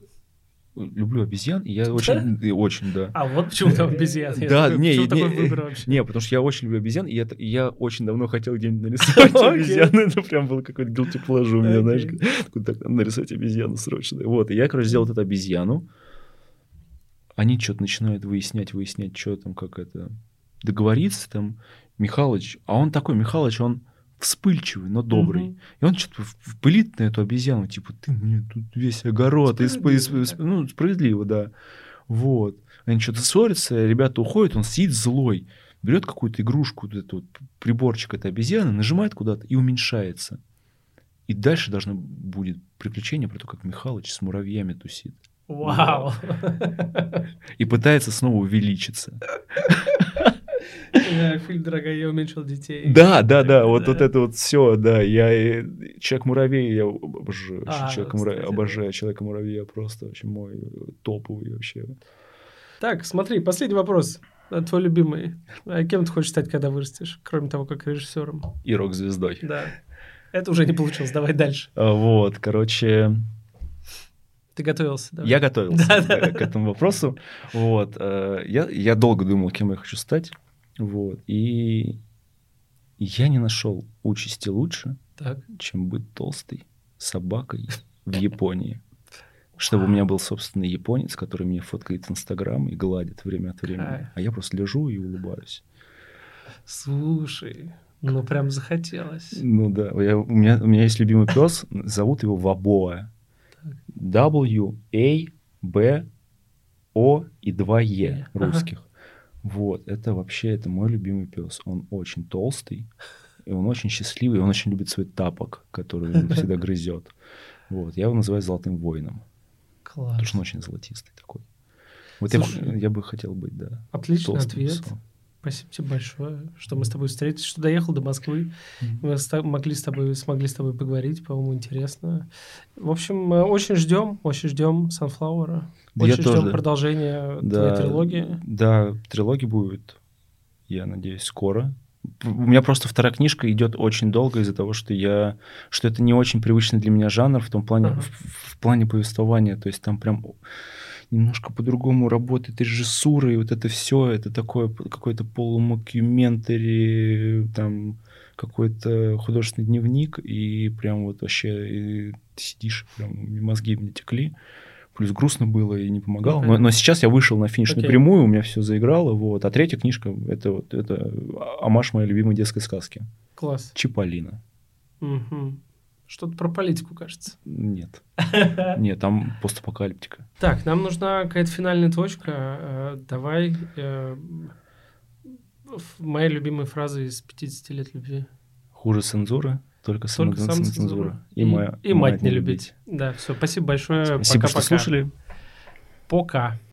люблю обезьян, и я очень, и очень, да. А вот почему там обезьян. Да, не, не, не, потому что я очень люблю обезьян, и я, очень давно хотел где-нибудь нарисовать обезьяну. Это прям был какой-то guilty pleasure у меня, знаешь. Так, нарисовать обезьяну срочно. Вот, и я, короче, сделал эту обезьяну. Они что-то начинают выяснять, выяснять, что там, как это... Договориться там, Михалыч. А он такой, Михалыч, он вспыльчивый, но добрый. Мгм. И он что-то впылит на эту обезьяну, типа, ты мне тут весь огород. И сп- и сп- Справедливо, сп- ну, справедливо, да. Вот. Они что-то ссорятся, ребята уходят, он сидит злой, берет какую-то игрушку, вот этот вот приборчик этой обезьяны, нажимает куда-то и уменьшается. И дальше должно будет приключение про то, как Михалыч с муравьями тусит. Вау. И пытается снова увеличиться. Э, Фильм «Дорогая, я уменьшил детей». Да, да, да, вот, вот это вот все, да. Я э, Человек-муравей, я обожаю. А, Человека-муравей, кстати, обожаю Человека-муравья, просто вообще мой э, топовый вообще. Так, смотри, последний вопрос. А Твой любимый. А кем ты хочешь стать, когда вырастешь, кроме того, как режиссером? И рок-звездой. Да. Это уже не получилось. Давай дальше. А, Вот, короче, Ты готовился, да? я готовился э, к этому вопросу. Вот, э, я долго думал, кем я хочу стать. Вот, и я не нашел участи лучше, Так. чем быть толстой собакой в Японии. Чтобы у меня был собственный японец, который меня фоткает в Инстаграм и гладит время от времени. А я просто лежу и улыбаюсь. Слушай, ну прям захотелось. Ну да, я- у, меня, у меня есть любимый пес, зовут его Вабоа. W, A, B, O и 2 E Е, русских. Вот, это вообще, это мой любимый пес. Он очень толстый, и он очень счастливый, и он очень любит свой тапок, который он всегда грызет. Вот, я его называю золотым воином, Класс. потому что он очень золотистый такой. Вот я, Слушай, бы- я бы хотел быть, да. Отличный толстым ответ. псом. Спасибо тебе большое, что мы с тобой встретились, что доехал до Москвы. Мы с могли с тобой, смогли с тобой поговорить, по-моему, интересно. В общем, очень ждем, очень ждем Sunflower. Да я Очень ждем тоже. продолжения Да, твоей трилогии. Да, трилогия будет, я надеюсь, скоро. У меня просто вторая книжка идет очень долго из-за того, что я, что это не очень привычный для меня жанр в том плане, Ага. в, в плане повествования, то есть там прям немножко по-другому работает режиссура, и вот это все, это такое какой-то полумокюментари, там какой-то художественный дневник, и прям вот вообще и ты сидишь, прям мозги мне текли. Плюс грустно было и не помогало. Но, но сейчас я вышел на финишную Окей. прямую, у меня все заиграло. Вот. А третья книжка это вот это амаш моей любимой детской сказки. Класс. Чиполлино. Мгм. Что-то про политику, кажется. Нет. Нет, там постапокалиптика. Так, нам нужна какая-то финальная точка. Э, Давай. э, Моя любимая фраза из 50 лет любви. Хуже цензуры, только, Только самоцензура. самоцензура. И, моя- и мать не любить. Да, все. Спасибо большое. Спасибо, Пока-пока. что слушали. Пока.